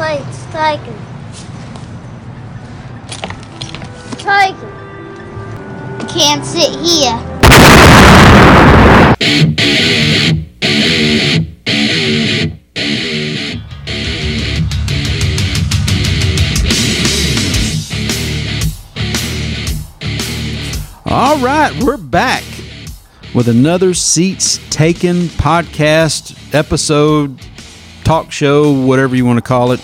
plates taken. Taken. Can't sit here. All right, we're back with another Seats Taken podcast episode, talk show, whatever you want to call it.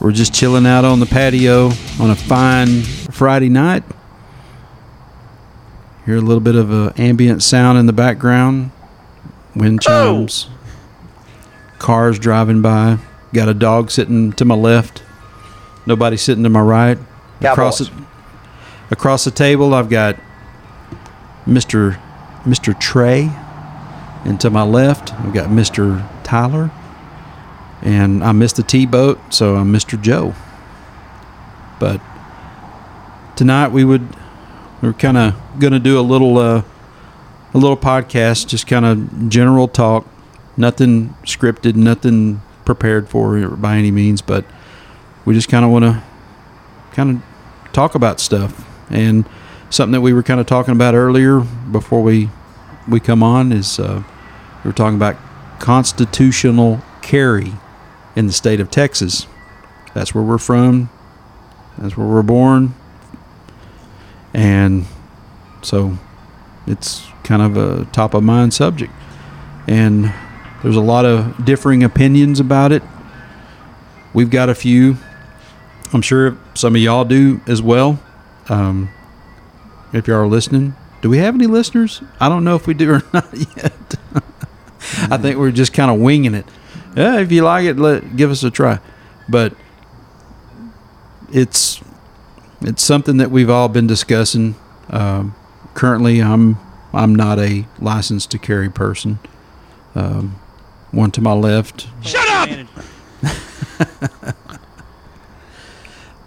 We're just chilling out on the patio on a fine Friday night. Hear a little bit of a ambient sound in the background, wind chimes, cars driving by. Got a dog sitting to my left, nobody sitting to my right. Across the, across the table, I've got Mr. Mr. Trey, and to my left, I've got Mr. Tyler, and I missed the T boat, so I'm Mr. Joe. But tonight we would we are kind of going to do a little uh, a little podcast, just kind of general talk, nothing scripted, nothing prepared for by any means, but we just kind of want to kind of talk about stuff and something that we were kind of talking about earlier before we we come on is uh, we were talking about constitutional carry in the state of Texas. That's where we're from. That's where we're born. And so it's kind of a top of mind subject. And there's a lot of differing opinions about it. We've got a few. I'm sure some of y'all do as well. Um, if y'all are listening, do we have any listeners? I don't know if we do or not yet. I think we're just kind of winging it. Yeah, if you like it, let give us a try. But it's it's something that we've all been discussing. Um, currently, I'm I'm not a licensed to carry person. Um, one to my left. Shut up.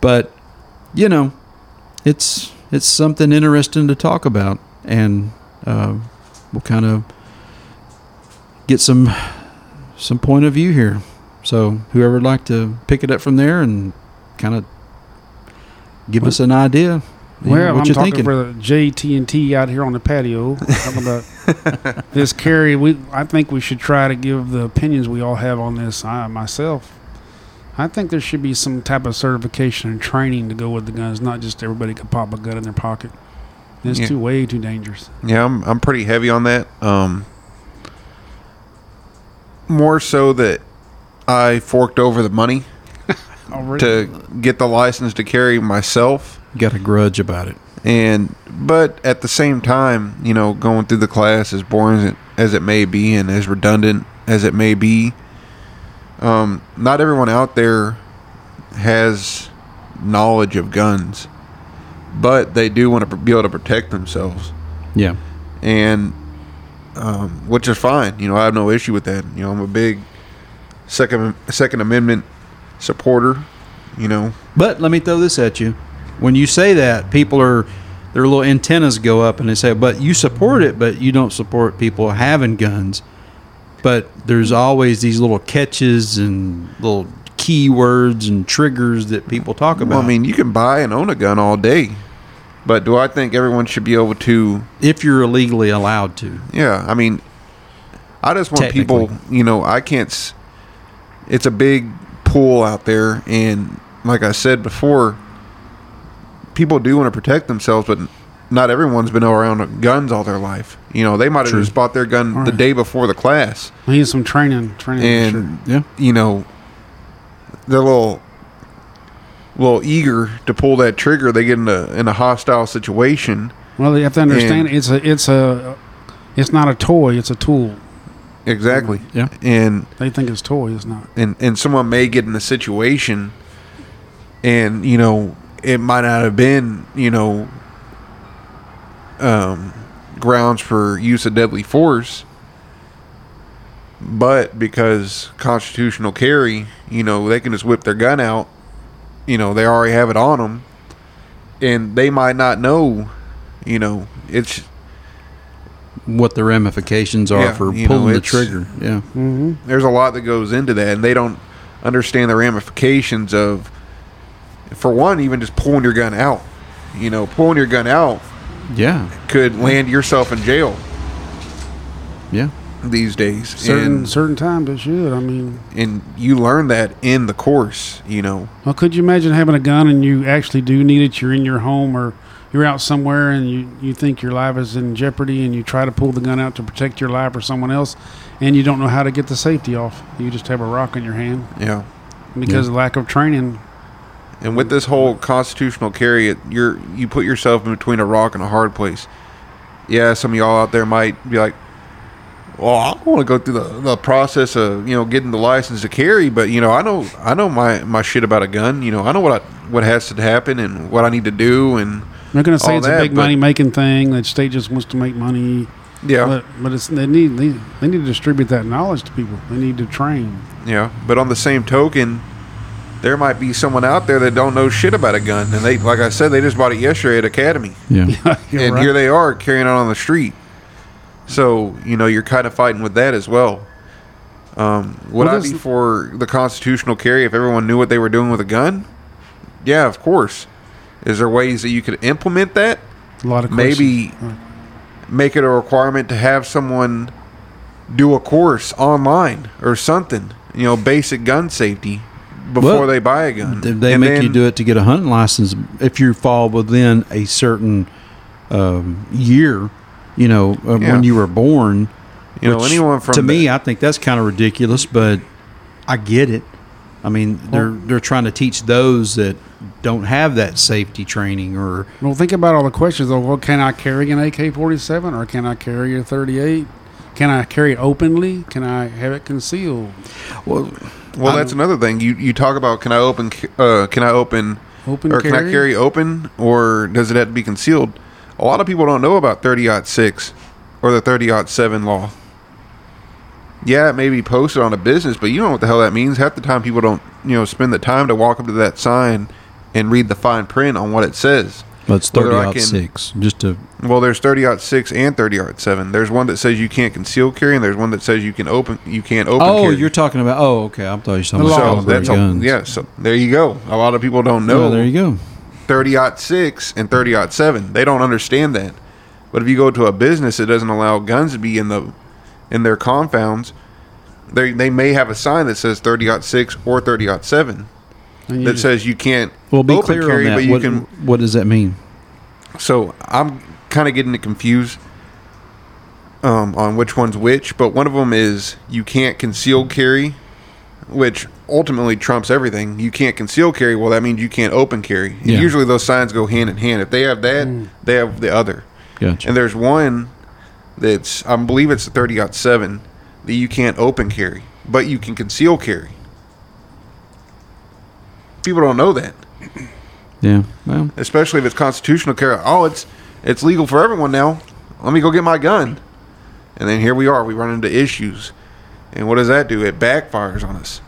but you know, it's it's something interesting to talk about, and uh, we'll kind of get some some point of view here. So whoever would like to pick it up from there and kind of give us an idea. Well, what I'm you're talking thinking. for the JT&T out here on the patio. talking about this carry. We, I think we should try to give the opinions we all have on this. I myself, I think there should be some type of certification and training to go with the guns. Not just everybody could pop a gun in their pocket. It's Yeah. too way too dangerous. Yeah, I'm I'm pretty heavy on that. Um, more so that I forked over the money Already. to get the license to carry myself, Got a grudge about it. and but at the same time, you know, going through the class as boring as it, as it may be and as redundant as it may be, um, not everyone out there has knowledge of guns, but they do want to be able to protect themselves Yeah. and um, which is fine. You know, I have no issue with that. You know, I'm a big second Second Amendment supporter. You know, But let me throw this at you. When you say that, people are their little antennas go up and they say, "But you support it, but you don't support people having guns." But there's always these little catches and little keywords and triggers that people talk about. well, I mean, you can buy and own a gun all day, but do I think everyone should be able to? if you're illegally allowed to. Yeah, I mean, I just want people. You know, I can't. It's a big pool out there, and like I said before, people do want to protect themselves, but not everyone's been around guns all their life. You know, they might have True. just bought their gun the day before the class, We need some training. Training. for sure. and Yeah. you know, they're little, little eager to pull that trigger. They get in a in a hostile situation. Well, you have to understand And- it's a it's a it's not a toy. It's a tool. Exactly. Yeah. And They think it's toy. It's not. and and someone may get in a situation and you know it might not have been you know um grounds for use of deadly force but because constitutional carry you know they can just whip their gun out you know they already have it on them and they might not know you know it's What the ramifications are Yeah, for you know, pulling the trigger. Yeah. Mm-hmm. there's a lot that goes into that and they don't understand the ramifications of, for one, even just pulling your gun out. You know, pulling your gun out Yeah. could land yourself in jail Yeah. These days. Certain and, certain times it should. I mean, and you learn that in the course, you know. well, could you imagine having a gun and you actually do need it? You're in your home or you're out somewhere and you, you think your life is in jeopardy and you try to pull the gun out to protect your life or someone else and you don't know how to get the safety off. You just have a rock in your hand Yeah. because of lack of training. And with this whole constitutional carry, it, you're you put yourself in between a rock and a hard place. Yeah, some of y'all out there might be like, "Well, I don't want to go through the, the process of you know getting the license to carry, but you know I know I know my, my shit about a gun. You know I know what I, what has to happen and what I need to do and They're going to say it's that, a big money making thing. That state just wants to make money. yeah But, but it's they need they, they need to distribute that knowledge to people. They need to train. yeah. But on the same token, there might be someone out there that don't know shit about a gun, and they like I said they just bought it yesterday at Academy. Yeah. You're and right. here they are carrying it on the street. So you know you're kind of fighting with that as well. Um, would Well, I this- be for the constitutional carry if everyone knew what they were doing with a gun? Yeah, of course. Is there ways that you could implement that? a lot of Maybe questions. make it a requirement to have someone do a course online or something. You know, basic gun safety before Well, they buy a gun. They, they And make you do it to get a hunting license if you fall within a certain um, year. You know, uh, Yeah. when you were born. You know, anyone from to the- me, I think that's kind of ridiculous, but I get it. I mean, they're they're trying to teach those that don't have that safety training or Well, think about all the questions. of, well, can I carry an AK-47 or can I carry a 38? Can I carry it openly? Can I have it concealed? well, Well, that's another thing. You you talk about can I open uh, can I open Open or can I carry? carry open or does it have to be concealed? A lot of people don't know about 30 six or the 30 seven law. Yeah, it may be posted on a business, but you don't know what the hell that means. Half the time, people don't you know spend the time to walk up to that sign and read the fine print on what it says. but it's Whether thirty out can- six. Just to Well, there's 30 six and 30 seven. There's one that says you can't conceal carry, and there's one that says you can open you can't open. oh, carry. you're talking about oh, okay. I'm thought you talking about so that's a, yeah. So there you go. A lot of people don't oh, know. Oh, there you go. 30 six and 30 seven. They don't understand that. But if you go to a business that doesn't allow guns to be in the in their confounds, they they may have a sign that says 30 six or 30 seven that just- says you can't Well, be open clear carry, on that. but you what, can. what does that mean? So I'm kind of getting it confused um, on which one's which, but one of them is you can't conceal carry, which ultimately trumps everything. You can't conceal carry. Well, that means you can't open carry. Yeah. Usually those signs go hand in hand. If they have that, mm. they have the other. Gotcha. And there's one that's I believe it's a 30 seven that you can't open carry, but you can conceal carry. People don't know that, yeah. Well, especially if it's constitutional carry. Oh, it's it's legal for everyone now. Let me go get my gun. And then here we are. We run into issues, and what does that do? It backfires on us.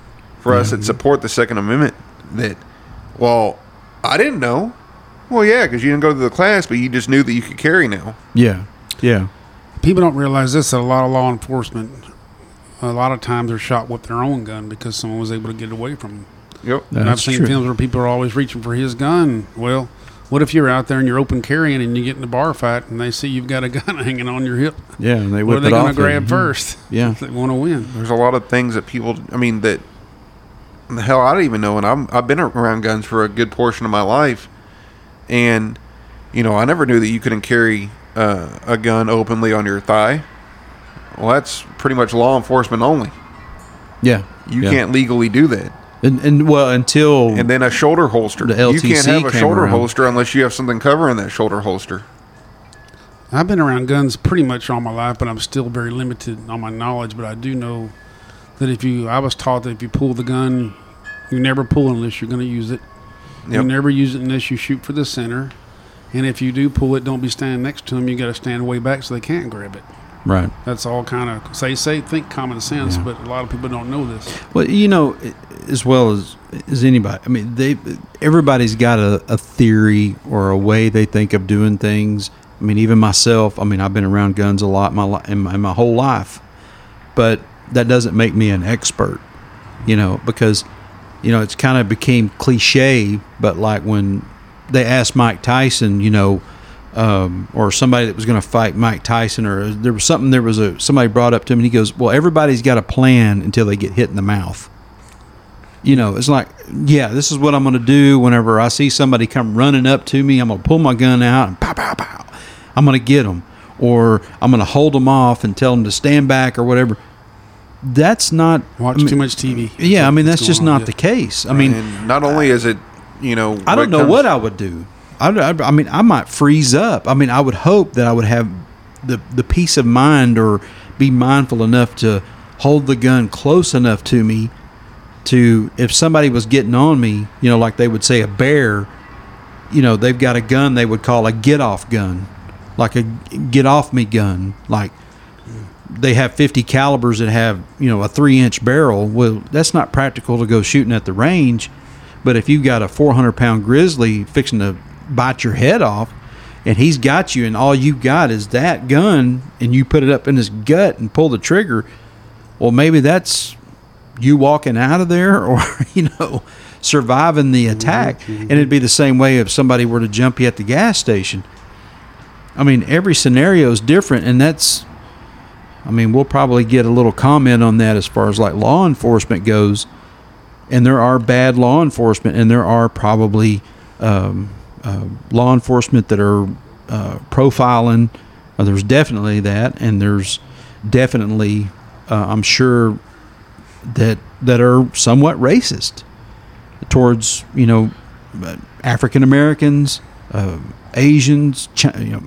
For us that support the Second Amendment, that well, I didn't know. Well, yeah, because you didn't go to the class, but you just knew that you could carry now. yeah. Yeah. people don't realize this that a lot of law enforcement, a lot of times they're shot with their own gun because someone was able to get away from them. Yep. And I've That's seen true. films where people are always reaching for his gun. Well, what if you're out there and you're open carrying and you get in a bar fight and they see you've got a gun hanging on your hip? Yeah. And they What whip are they it going off to grab of first? Yeah. if they want to win. There's a lot of things that people. I mean, that the hell I don't even know. And I'm I've been around guns for a good portion of my life, and you know I never knew that you couldn't carry uh, a gun openly on your thigh. Well, that's pretty much law enforcement only. Yeah. You yeah. can't legally do that. And, and well, until And then a shoulder holster. The LTC you can't have a shoulder around. holster unless you have something covering that shoulder holster. I've been around guns pretty much all my life, but I'm still very limited on my knowledge. But I do know that if you, I was taught that if you pull the gun, you never pull unless you're going to use it. You never use it unless you shoot for the center. And if you do pull it, don't be standing next to them. You got to stand way back so they can't grab it. right. That's all kind of say say think common sense, but a lot of people don't know this. Well, you know, as well as as anybody. I mean, they everybody's got a, a theory or a way they think of doing things. I mean, even myself. I mean, I've been around guns a lot my in my, in my whole life, but that doesn't make me an expert. You know, because you know, it's kind of became cliche, but like when they asked Mike Tyson, you know, um, or somebody that was going to fight Mike Tyson, or there was something, there was a somebody brought up to him, and he goes, "Well, everybody's got a plan until they get hit in the mouth." You know, it's like, yeah, this is what I'm going to do. Whenever I see somebody come running up to me, I'm going to pull my gun out and pow, pow, pow. I'm going to get them, or I'm going to hold them off and tell them to stand back or whatever. That's not Watch I mean, too much TV. Yeah, I mean that's just not yeah. the case. I mean, and not only is it, you know, I don't know what I would do. I, I, I mean, I might freeze up. I mean, I would hope that I would have the the peace of mind or be mindful enough to hold the gun close enough to me to if somebody was getting on me, you know, like they would say a bear, you know, they've got a gun they would call a get off gun, like a get off me gun, like they have 50 calibers that have you know a three inch barrel well that's not practical to go shooting at the range. But if you've got a 400 pound grizzly fixing to bite your head off and he's got you and all you got is that gun and you put it up in his gut and pull the trigger well maybe that's you walking out of there or you know surviving the attack. Mm-hmm. And it'd be the same way if somebody were to jump you at the gas station. I mean every scenario is different and that's I mean, we'll probably get a little comment on that as far as like law enforcement goes. And there are bad law enforcement, and there are probably um, uh, law enforcement that are uh, profiling. Uh, there's definitely that, and there's definitely, uh, I'm sure, that that are somewhat racist towards you know African Americans, uh, Asians, Chi- you know,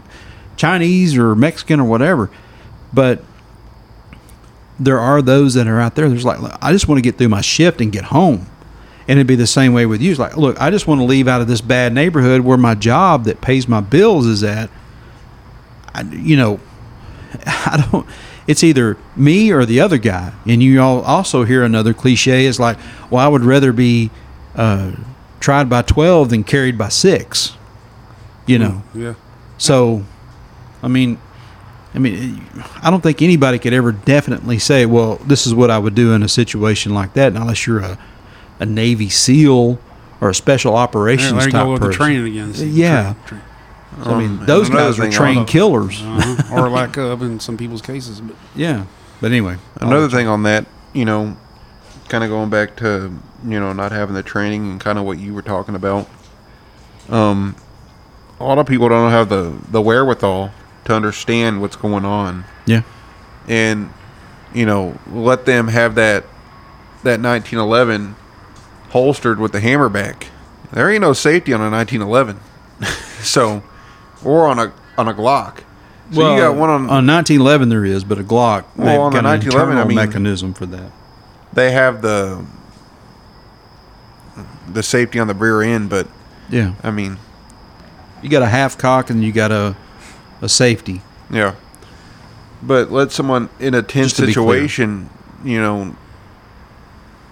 Chinese or Mexican or whatever. But there are those that are out there. There's like, I just want to get through my shift and get home. And it'd be the same way with you. It's like, look, I just want to leave out of this bad neighborhood where my job that pays my bills is at. I, you know, I don't. It's either me or the other guy. And you all also hear another cliche is like, well, I would rather be uh, tried by twelve than carried by six. You know. Yeah. So, I mean, I mean, I don't think anybody could ever definitely say, "Well, this is what I would do in a situation like that," unless you're a, a Navy SEAL or a special There, operations there you type go with the training again. See, Yeah. train- So, I mean, Um, those guys are trained on- killers. Uh-huh. or lack of in some people's cases. But Yeah, but anyway, Another thing on that, you know, kind of going back to you know not having the training and kind of what you were talking about. Um, a lot of people don't have the the wherewithal to understand what's going on, Yeah, and you know, let them have that that 1911 holstered with the hammerback. There ain't no safety on a 1911, so or on a on a Glock. So you got one on on 1911 there is, but a Glock. Well, on the got an 1911, I mean- mechanism for that. they have the the safety on the rear end, but Yeah, I mean, you got a half cock and you got a a safety. yeah. But let someone in a tense Just to be clear. situation, you know,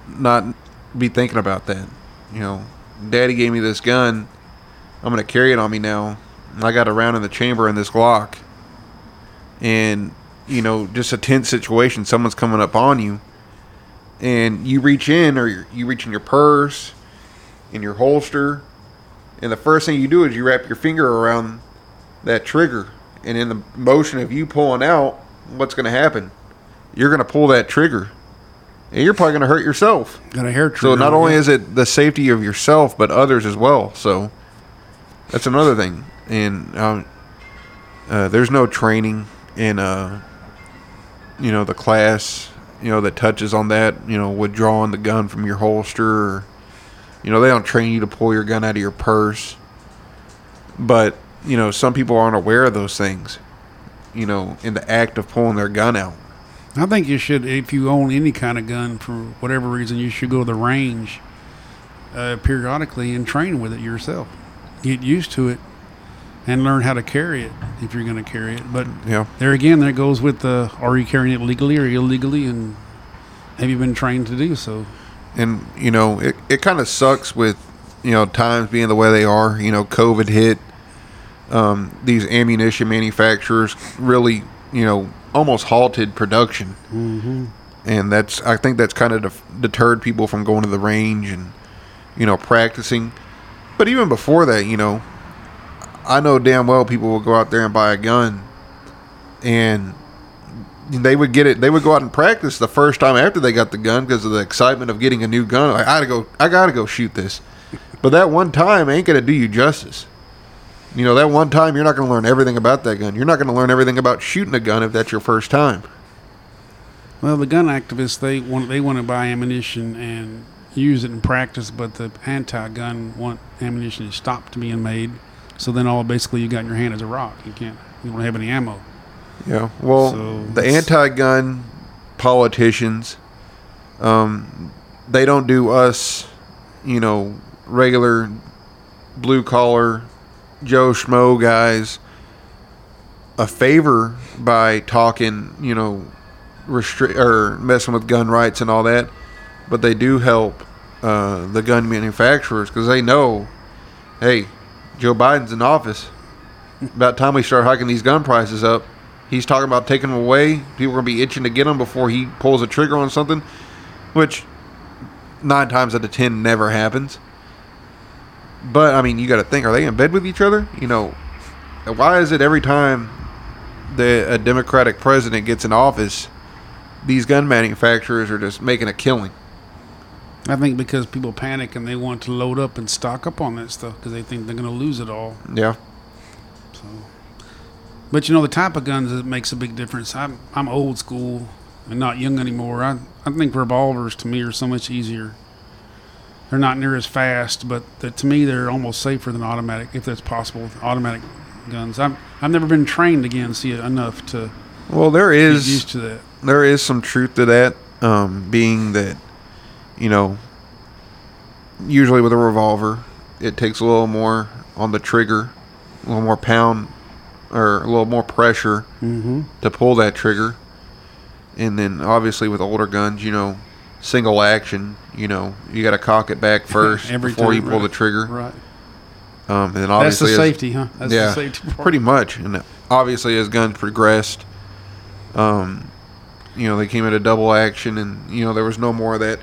not be thinking about that. You know, Daddy gave me this gun. I'm gonna carry it on me now. I got a round in the chamber in this Glock, and you know, just a tense situation. Someone's coming up on you, and you reach in, or you reach in your purse, in your holster, and the first thing you do is you wrap your finger around that trigger, and in the motion of you pulling out, what's going to happen? You're going to pull that trigger, and you're probably going to hurt yourself. got a hair So not only is it the safety of yourself, but others as well. So that's another thing. And um, uh, there's no training in uh, you know the class you know that touches on that. You know, withdrawing the gun from your holster. Or, you know, they don't train you to pull your gun out of your purse. But you know, some people aren't aware of those things. You know, in the act of pulling their gun out. I think you should, if you own any kind of gun for whatever reason, you should go to the range uh, periodically and train with it yourself. Get used to it and learn how to carry it if you're going to carry it. But Yeah. there again, that goes with the are you carrying it legally or illegally, and have you been trained to do so? and you know it, it kind of sucks with you know times being the way they are you know covid hit um, these ammunition manufacturers really you know almost halted production Mm-hmm. and that's I think that's kind of def- deterred people from going to the range and you know practicing. But even before that, you know, I know damn well people will go out there and buy a gun, and they would get it. They would go out and practice the first time after they got the gun because of the excitement of getting a new gun. Like, I gotta go. I gotta go shoot this. But that one time ain't gonna do you justice. You know, that one time you're not gonna learn everything about that gun. You're not gonna learn everything about shooting a gun if that's your first time. Well, the gun activists they want they want to buy ammunition and use it in practice, but the anti-gun want ammunition to stop to being made. So then all basically you got in your hand is a rock. You can't you don't have any ammo. Yeah. Well, So the anti-gun politicians, um, they don't do us, you know, regular blue collar Joe Schmo guys a favor by talking, you know, restrict or messing with gun rights and all that, but they do help uh, the gun manufacturers because they know, hey, Joe Biden's in office. About time we start hiking these gun prices up. He's talking about taking them away. People are gonna be itching to get them before he pulls a trigger on something, which nine times out of ten never happens. But I mean, you got to think: Are they in bed with each other? You know, why is it every time that a Democratic president gets in office, these gun manufacturers are just making a killing? I think because people panic and they want to load up and stock up on that stuff because they think they're going to lose it all. Yeah, So, but you know the type of guns that makes a big difference. I'm I'm old school and not young anymore. I I think revolvers to me are so much easier. They're not near as fast, but the, to me they're almost safer than automatic, if that's possible. With automatic guns. I'm I've never been trained again, see enough to Well, there is get used to that. There is some truth to that. Um, being that, you know, usually with a revolver, it takes a little more on the trigger, a little more pound, or a little more pressure Mm-hmm. to pull that trigger. And then obviously with older guns, you know, single action, you know, you got to cock it back first Every before you pull right. the trigger. Right. Um, and then That's obviously the safety, huh? That's yeah, the safety pretty much. And obviously, as guns progressed, um, you know, they came into double action, and you know, there was no more of that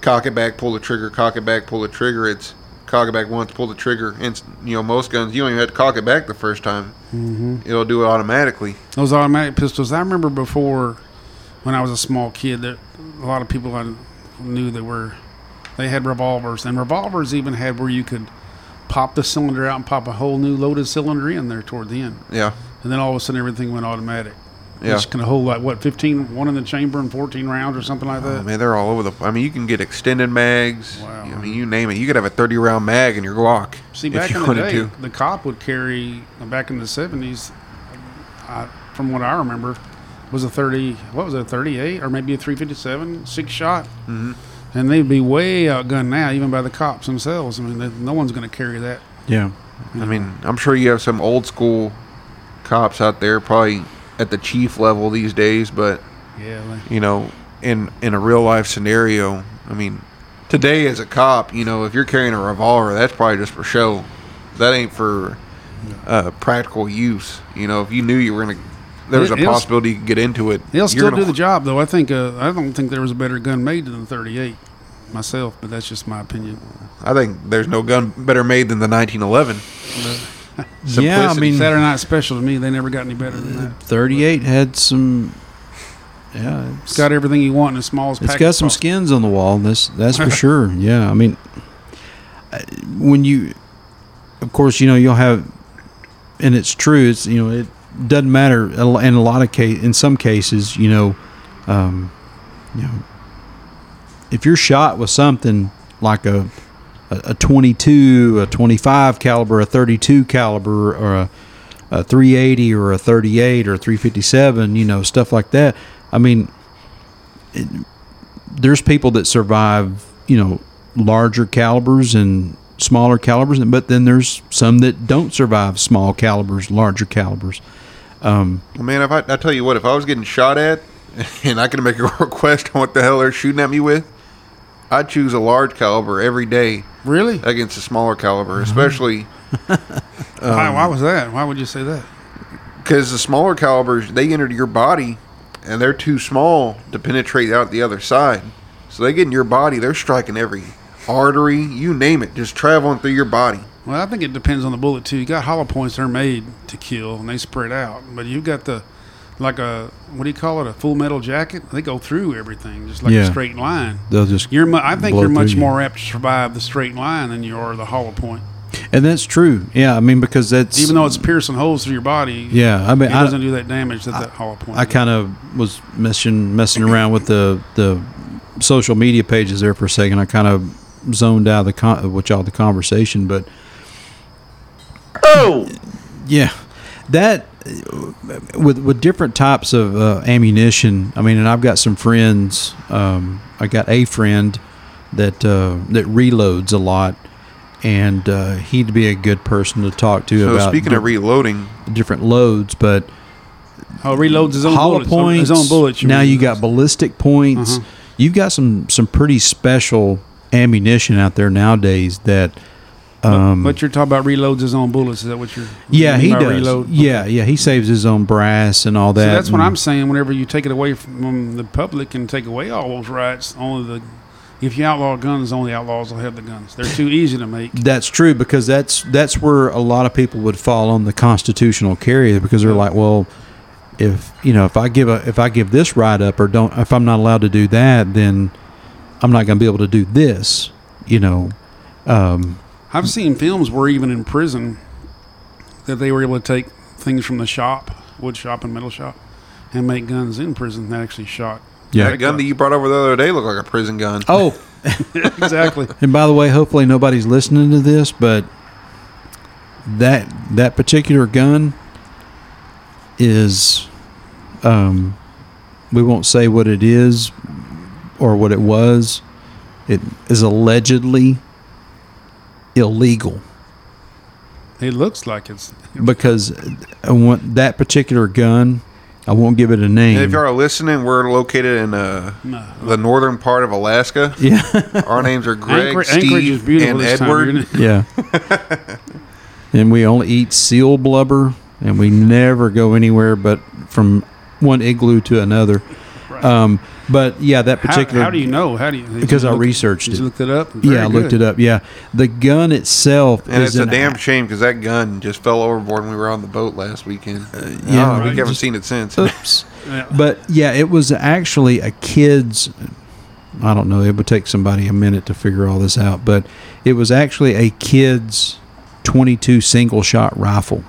cock it back, pull the trigger, cock it back, pull the trigger. It's cock it back once, pull the trigger. And you know, most guns you don't even have to cock it back the first time; Mm-hmm. it'll do it automatically. Those automatic pistols. I remember before, when I was a small kid, that a lot of people I knew that were, they had revolvers, and revolvers even had where you could pop the cylinder out and pop a whole new loaded cylinder in there toward the end, Yeah, and then all of a sudden everything went automatic. yeah. Which can hold like what 15, one in the chamber and 14 rounds or something like Oh, that. man, they're all over the. I mean, you can get extended mags. Wow. I mean, you name it. You could have a thirty round mag in your Glock. See, back you in the day, to. the cop would carry back in the seventies. I, from what I remember, was a thirty. What was it, a thirty-eight or maybe a three fifty-seven, six shot, Mhm. and they'd be way outgunned now, even by the cops themselves. I mean, they, no one's going to carry that. Yeah. I mean, I'm sure you have some old school cops out there, probably at the chief level these days, but Yeah, like, you know, in in a real life scenario, I mean, today as a cop, you know, if you're carrying a revolver, that's probably just for show. That ain't for uh, practical use. You know, if you knew you were gonna, there was a It- it'll- possibility you could get into it. they'll still do the job, though. I think uh, I don't think there was a better gun made than the thirty-eight myself, but that's just my opinion. I think there's no gun better made than the 1911. Yeah, I Simplicity. mean, Saturday Night Special to me, they never got any better than that. 38 had some. Yeah, It's it's got everything you want in the smallest. It's got some possible. skins on the wall. That's that's for sure. Yeah, I mean, when you, of course, you know you'll have, and it's true. It's you know it doesn't matter in a lot of case. In some cases, you know, um, you know, if you're shot with something like a a, a 22, a 25 caliber, a 32 caliber, or a, a 380 or a 38 or 357, you know, stuff like that. I mean, it, there's people that survive, you know, larger calibers and smaller calibers, but then there's some that don't survive small calibers, larger calibers. Um, Well, man, if I, I tell you what, if I was getting shot at and I could make a request on what the hell they're shooting at me with, I'd choose a large caliber every day Really? against a smaller caliber, Mm-hmm. especially why, why was that? Why would you say that? because the smaller calibers they enter your body and they're too small to penetrate out the other side. So they get in your body, they're striking every artery, you name it, just traveling through your body. Well, I think it depends on the bullet too. You got hollow points; they're made to kill, and they spread out. But you've got the like a what do you call it? A full metal jacket. They go through everything just like Yeah. a straight line. They'll just You're, mu- I think you're much you. more apt to survive the straight line than you are the hollow point. and that's true. Yeah, I mean because that's Even though it's piercing holes through your body, yeah. I mean it I, doesn't do that damage that that hollow point. I kind of was messing messing around with the the social media pages there for a second. I kind of zoned out of the con- with y'all the conversation, but Yeah, that with with different types of uh, ammunition. I mean, and I've got some friends. Um, I got a friend that uh, that reloads a lot. And uh, he'd be a good person to talk to So about speaking of reloading, different loads, but oh, reloads his own hollow bullets. points. His own bullets. now mean. you got ballistic points. Uh-huh. You've got some some pretty special ammunition out there nowadays that. Um, but you're talking about reloads his own bullets. Is that what you're? yeah, he does. Reload? Yeah, yeah, he saves his own brass and all So that. that's what I'm saying. Whenever you take it away from the public and take away all those rights, only the if you outlaw guns, only outlaws will have the guns. They're too easy to make. That's true because that's that's where a lot of people would fall on the constitutional carry because they're like, well, if you know, if I give a if I give this right up or don't, if I'm not allowed to do that, then I'm not going to be able to do this. You know, um, I've seen films where even in prison that they were able to take things from the shop, wood shop and metal shop, and make guns in prison that actually shot. yeah. that gun that you brought over the other day looked like a prison gun. Oh, exactly. And by the way, hopefully nobody's listening to this, but that that particular gun is um we won't say what it is or what it was. It is allegedly illegal It looks like it's. because I want that particular gun, I won't give it a name. If y'all are listening, we're located in uh, No. the northern part of Alaska. yeah. Our names are Greg, Anchor- Anchorage is Steve, beautiful and this time, Edward. Yeah. and we only eat seal blubber, and we never go anywhere but from one igloo to another. Um, but yeah, that particular. how do you know? How do you? Because you I look- researched did it. You looked it up. yeah, I looked it up. Yeah, the gun itself And is it's a damn a- shame because that gun just fell overboard when we were on the boat last weekend. Uh, yeah, Oh, we haven't Just- seen it since. Oops. Yeah. But yeah, it was actually a kid's. I don't know. It would take somebody a minute to figure all this out, but it was actually a kid's 22 single shot rifle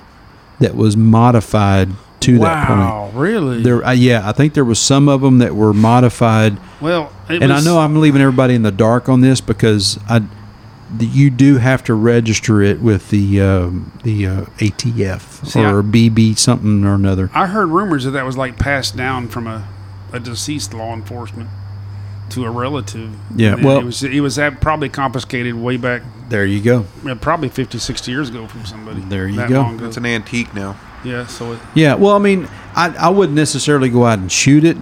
that was modified to that point. wow, really? There, uh, yeah, I think there was some of them that were modified, well, it and I know I'm leaving everybody in the dark on this because I, the, you do have to register it with the um, the uh, ATF See, or I- BB something or another. I heard rumors that that was like passed down from a, a deceased law enforcement to a relative. Yeah, And well- it was it was that probably confiscated way back, There you go. probably 50, 60 years ago from somebody. There you that go. long ago. It's an antique now. Yeah, so it, Yeah, well, I mean, I, I wouldn't necessarily go out and shoot it,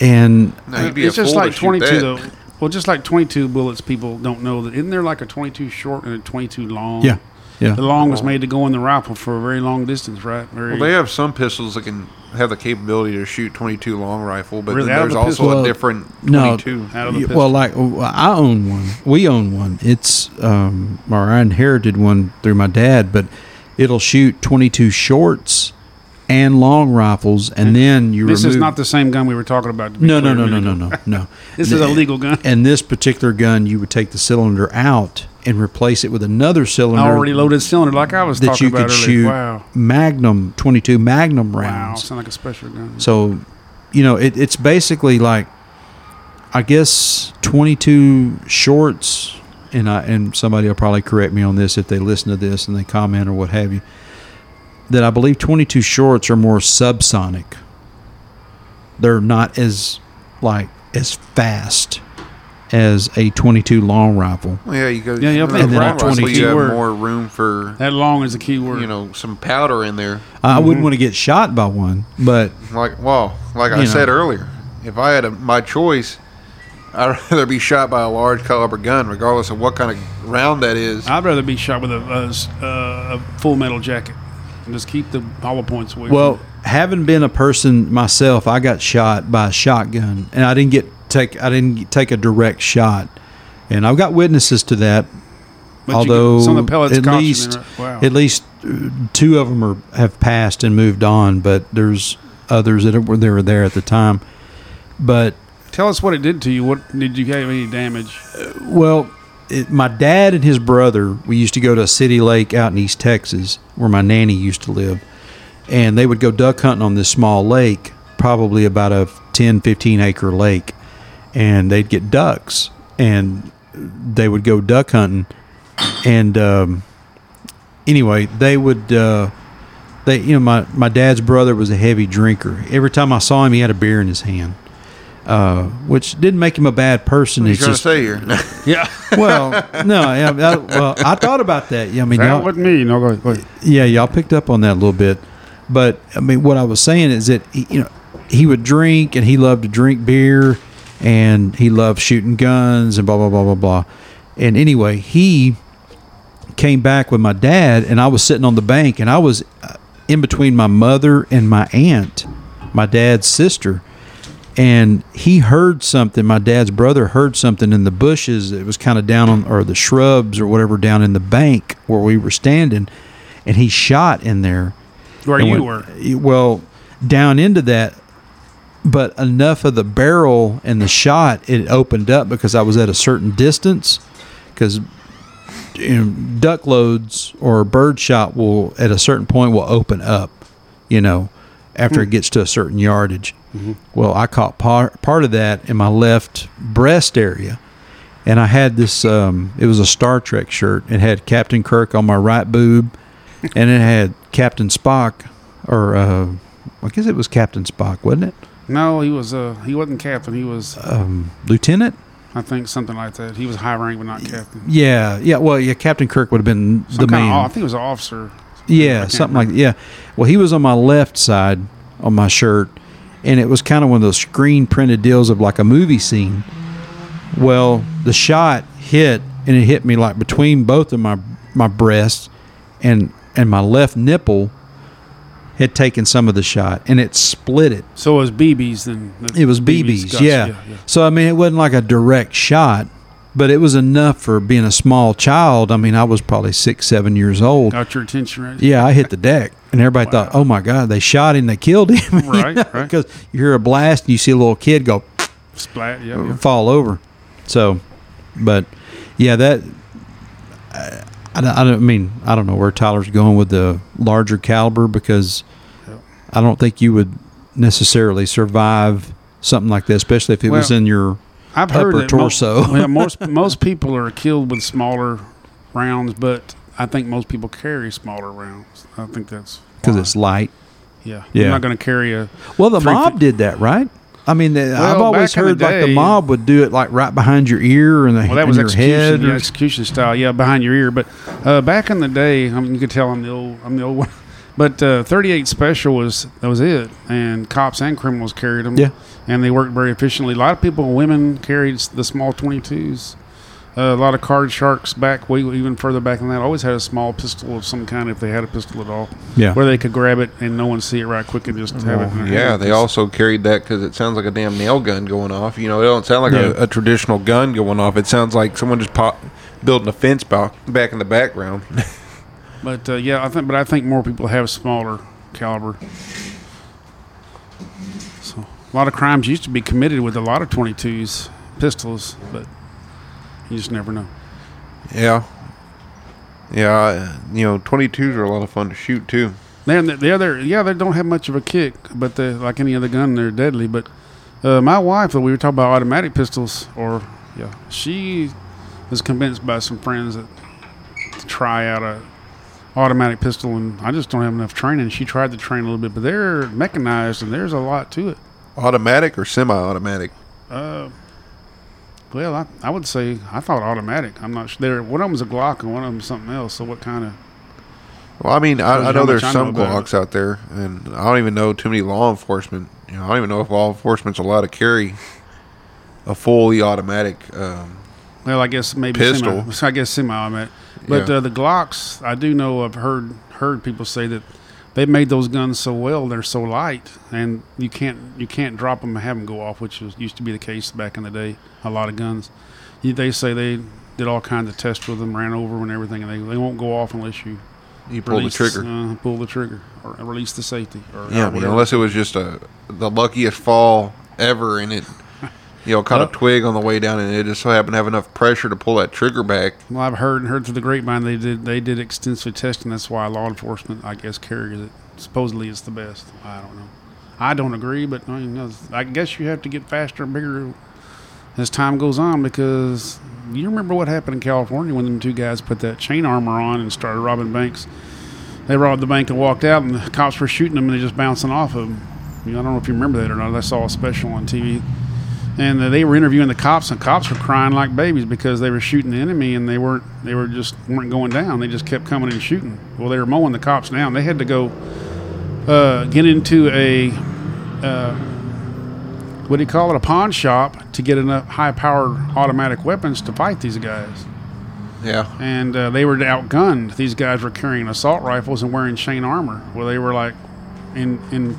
and No, it's just like twenty two though. Well, just like twenty two bullets, people don't know that. Isn't there like a twenty two short and a twenty two long? yeah, yeah, The long was made to go in the rifle for a very long distance, right? Very, Well, they have some pistols that can have the capability to shoot 22 long rifle, but Really, then there's the also pistol? Well, a different 22. out of the pistol. well, like uh, I own one. We own one. It's um, or I inherited one through my dad, but it'll shoot 22 shorts and long rifles, and then you this remove. is not the same gun we were talking about. no, no, no, no, no, no, no. This is a legal gun. And this particular gun, you would take the cylinder out and replace it with another cylinder. Already loaded cylinder, like I was that you could earlier. shoot Wow, Magnum 22 Magnum rounds. wow, sound like a special gun. So, you know, it, it's basically like, I guess, 22 shorts, and I and somebody will probably correct me on this if they listen to this and they comment or what have you. That I believe 22 shorts are more subsonic. They're not as like as fast as a 22 long rifle. Well, yeah, you go. Yeah, you with think a right long rifle, 22 you have more room for That long is a key word. you know some powder in there. I Mm-hmm. wouldn't want to get shot by one, but Like well, like I know. said earlier, if I had a, my choice, I'd rather be shot by a large caliber gun, regardless of what kind of round that is. I'd rather be shot with a, a s- uh, a full metal jacket. and just keep the hollow points away. Well, from having been a person myself, I got shot by a shotgun, and I didn't get take I didn't take a direct shot, and I've got witnesses to that. it. But you although get- some of the pellets at caught least wow. at least uh, two of them are have passed and moved on, but there's others that were they were there at the time. But Tell us what it did to you. What did you have any damage? Well, it, my dad and his brother, we used to go to a city lake out in East Texas where my nanny used to live. And they would go duck hunting on this small lake, probably about a 10, 15 acre lake. And they'd get ducks. And they would go duck hunting. And um, anyway, they would. Uh, they, you know, my, my dad's brother was a heavy drinker. Every time I saw him, he had a beer in his hand, uh, which didn't make him a bad person. What are you It's trying just to say here? Yeah, well, no, yeah, I, well, I thought about that. Yeah, I mean, that wasn't me. No, go ahead. Go ahead. yeah, y'all picked up on that a little bit, but I mean, what I was saying is that he, you know he would drink and he loved to drink beer and he loved shooting guns and blah blah blah blah blah. And anyway, he came back with my dad, and I was sitting on the bank, and I was uh, in between my mother and my aunt, my dad's sister. And he heard something. My dad's brother heard something in the bushes. It was kind of down on, or the shrubs or whatever, down in the bank where we were standing. And he shot in there. Where you when- were. Well, down into that, but enough of the barrel and the shot it opened up because I was at a certain distance. Because you know, duck loads or bird shot will at a certain point will open up. You know, after it hmm. gets to a certain yardage. Well, I caught part part of that in my left breast area. And I had this. Um, it was a Star Trek shirt. It had Captain Kirk on my right boob, and it had Captain Spock, or uh, I guess it was Captain Spock, wasn't it? No, he was. Uh, he wasn't captain. He was, Um, Lieutenant. I think, something like that. He was high rank, but not captain. Yeah, yeah. Well, yeah. Captain Kirk would have been Some the man. Of, I think it was an officer. Yeah, something like that. yeah. Well, he was on my left side on my shirt, and it was kind of one of those screen printed deals of like a movie scene. Well, the shot hit, and it hit me like between both of my my breasts, and and my left nipple had taken some of the shot, and it split it. So it was BBs then. It was BBs, guts, yeah. yeah. So I mean, it wasn't like a direct shot, but it was enough for being a small child. I mean, I was probably six, seven years old. Got your attention right. Yeah, I hit the deck, and everybody thought, "Oh my God, they shot him! They killed him!" Right, right. Because you hear a blast, and you see a little kid go Splat. Yeah. yeah. fall over. So, but yeah, that I, I, don't- I don't mean I don't know where Tyler's going with the larger caliber because. I don't think you would necessarily survive something like that, especially if it was in your I've heard upper that mo- torso. well, most most people are killed with smaller rounds, but I think most people carry smaller rounds. I think that's because it's light. yeah. Yeah. You're not going to carry a Well, the mob fi- did that, right? I mean, the, I've always back in the heard like the mob would do it like right behind your ear and the well, that was your head. execution, yeah, or- execution style, yeah, behind your ear. But uh, back in the day, I mean, you could tell I'm the old, I'm the old one. But uh, 38 special was that was it, and cops and criminals carried them. Yeah. and they worked very efficiently. A lot of people, women carried the small 22s. Uh, a lot of card sharks back way even further back than that always had a small pistol of some kind if they had a pistol at all, yeah. where they could grab it and no one see it right quick and just have it. in Yeah, they also carried that because it sounds like a damn nail gun going off. You know, it don't sound like Yeah. a, a traditional gun going off. It sounds like someone just pop, building a fence back back in the background. But uh, yeah, I think, but I think more people have smaller caliber. So a lot of crimes used to be committed with a lot of 22s, pistols, but you just never know. yeah, yeah. uh, You know, twenty twos are a lot of fun to shoot too. They're, the other, yeah, they don't have much of a kick, but they, like any other gun, they're deadly. But uh, my wife, we were talking about automatic pistols, or yeah, she was convinced by some friends that to try out a automatic pistol, and I just don't have enough training. She tried to train a little bit, but they're mechanized, and there's a lot to it. Automatic or semi-automatic? Uh, well, I, I would say I thought automatic. I'm not sure. There, one of them's a Glock, and one of them's something else. So what kind of? Well, I mean, I, I know there's I know some it. Glocks out there, and I don't even know too many law enforcement. You know, I don't even know if law enforcement's allowed to carry a fully automatic. Um, Well, I guess maybe Pistol. Semi, I guess semi-automatic. But Yeah. uh, the Glocks, I do know. I've heard heard people say that they made those guns so well. They're so light, and you can't you can't drop them and have them go off, which was, used to be the case back in the day. A lot of guns, you, they say they did all kinds of tests with them, ran over them and everything, and they, they won't go off unless you You pull the trigger. uh, pull the trigger, or release the safety. Or yeah, whatever. unless it was just a the luckiest fall ever, and it, you know, caught a twig on the way down, and it just so happened to have enough pressure to pull that trigger back. Well, I've heard and heard through the grapevine they did they did extensive testing. That's why law enforcement, I guess, carries it. Supposedly, it's the best. I don't know. I don't agree, but I, mean, I guess you have to get faster and bigger as time goes on because you remember what happened in California when them two guys put that chain armor on and started robbing banks. They robbed the bank and walked out, and the cops were shooting them and they just bouncing off of them. You know, I don't know if you remember that or not. I saw a special on TV and they were interviewing the cops and cops were crying like babies because they were shooting the enemy and they weren't they were just weren't going down. They just kept coming and shooting. Well they were mowing the cops down. They had to go uh, get into a uh, what do you call it? A pawn shop to get enough high powered automatic weapons to fight these guys. Yeah, and uh, they were outgunned. These guys were carrying assault rifles and wearing chain armor. Well they were like in in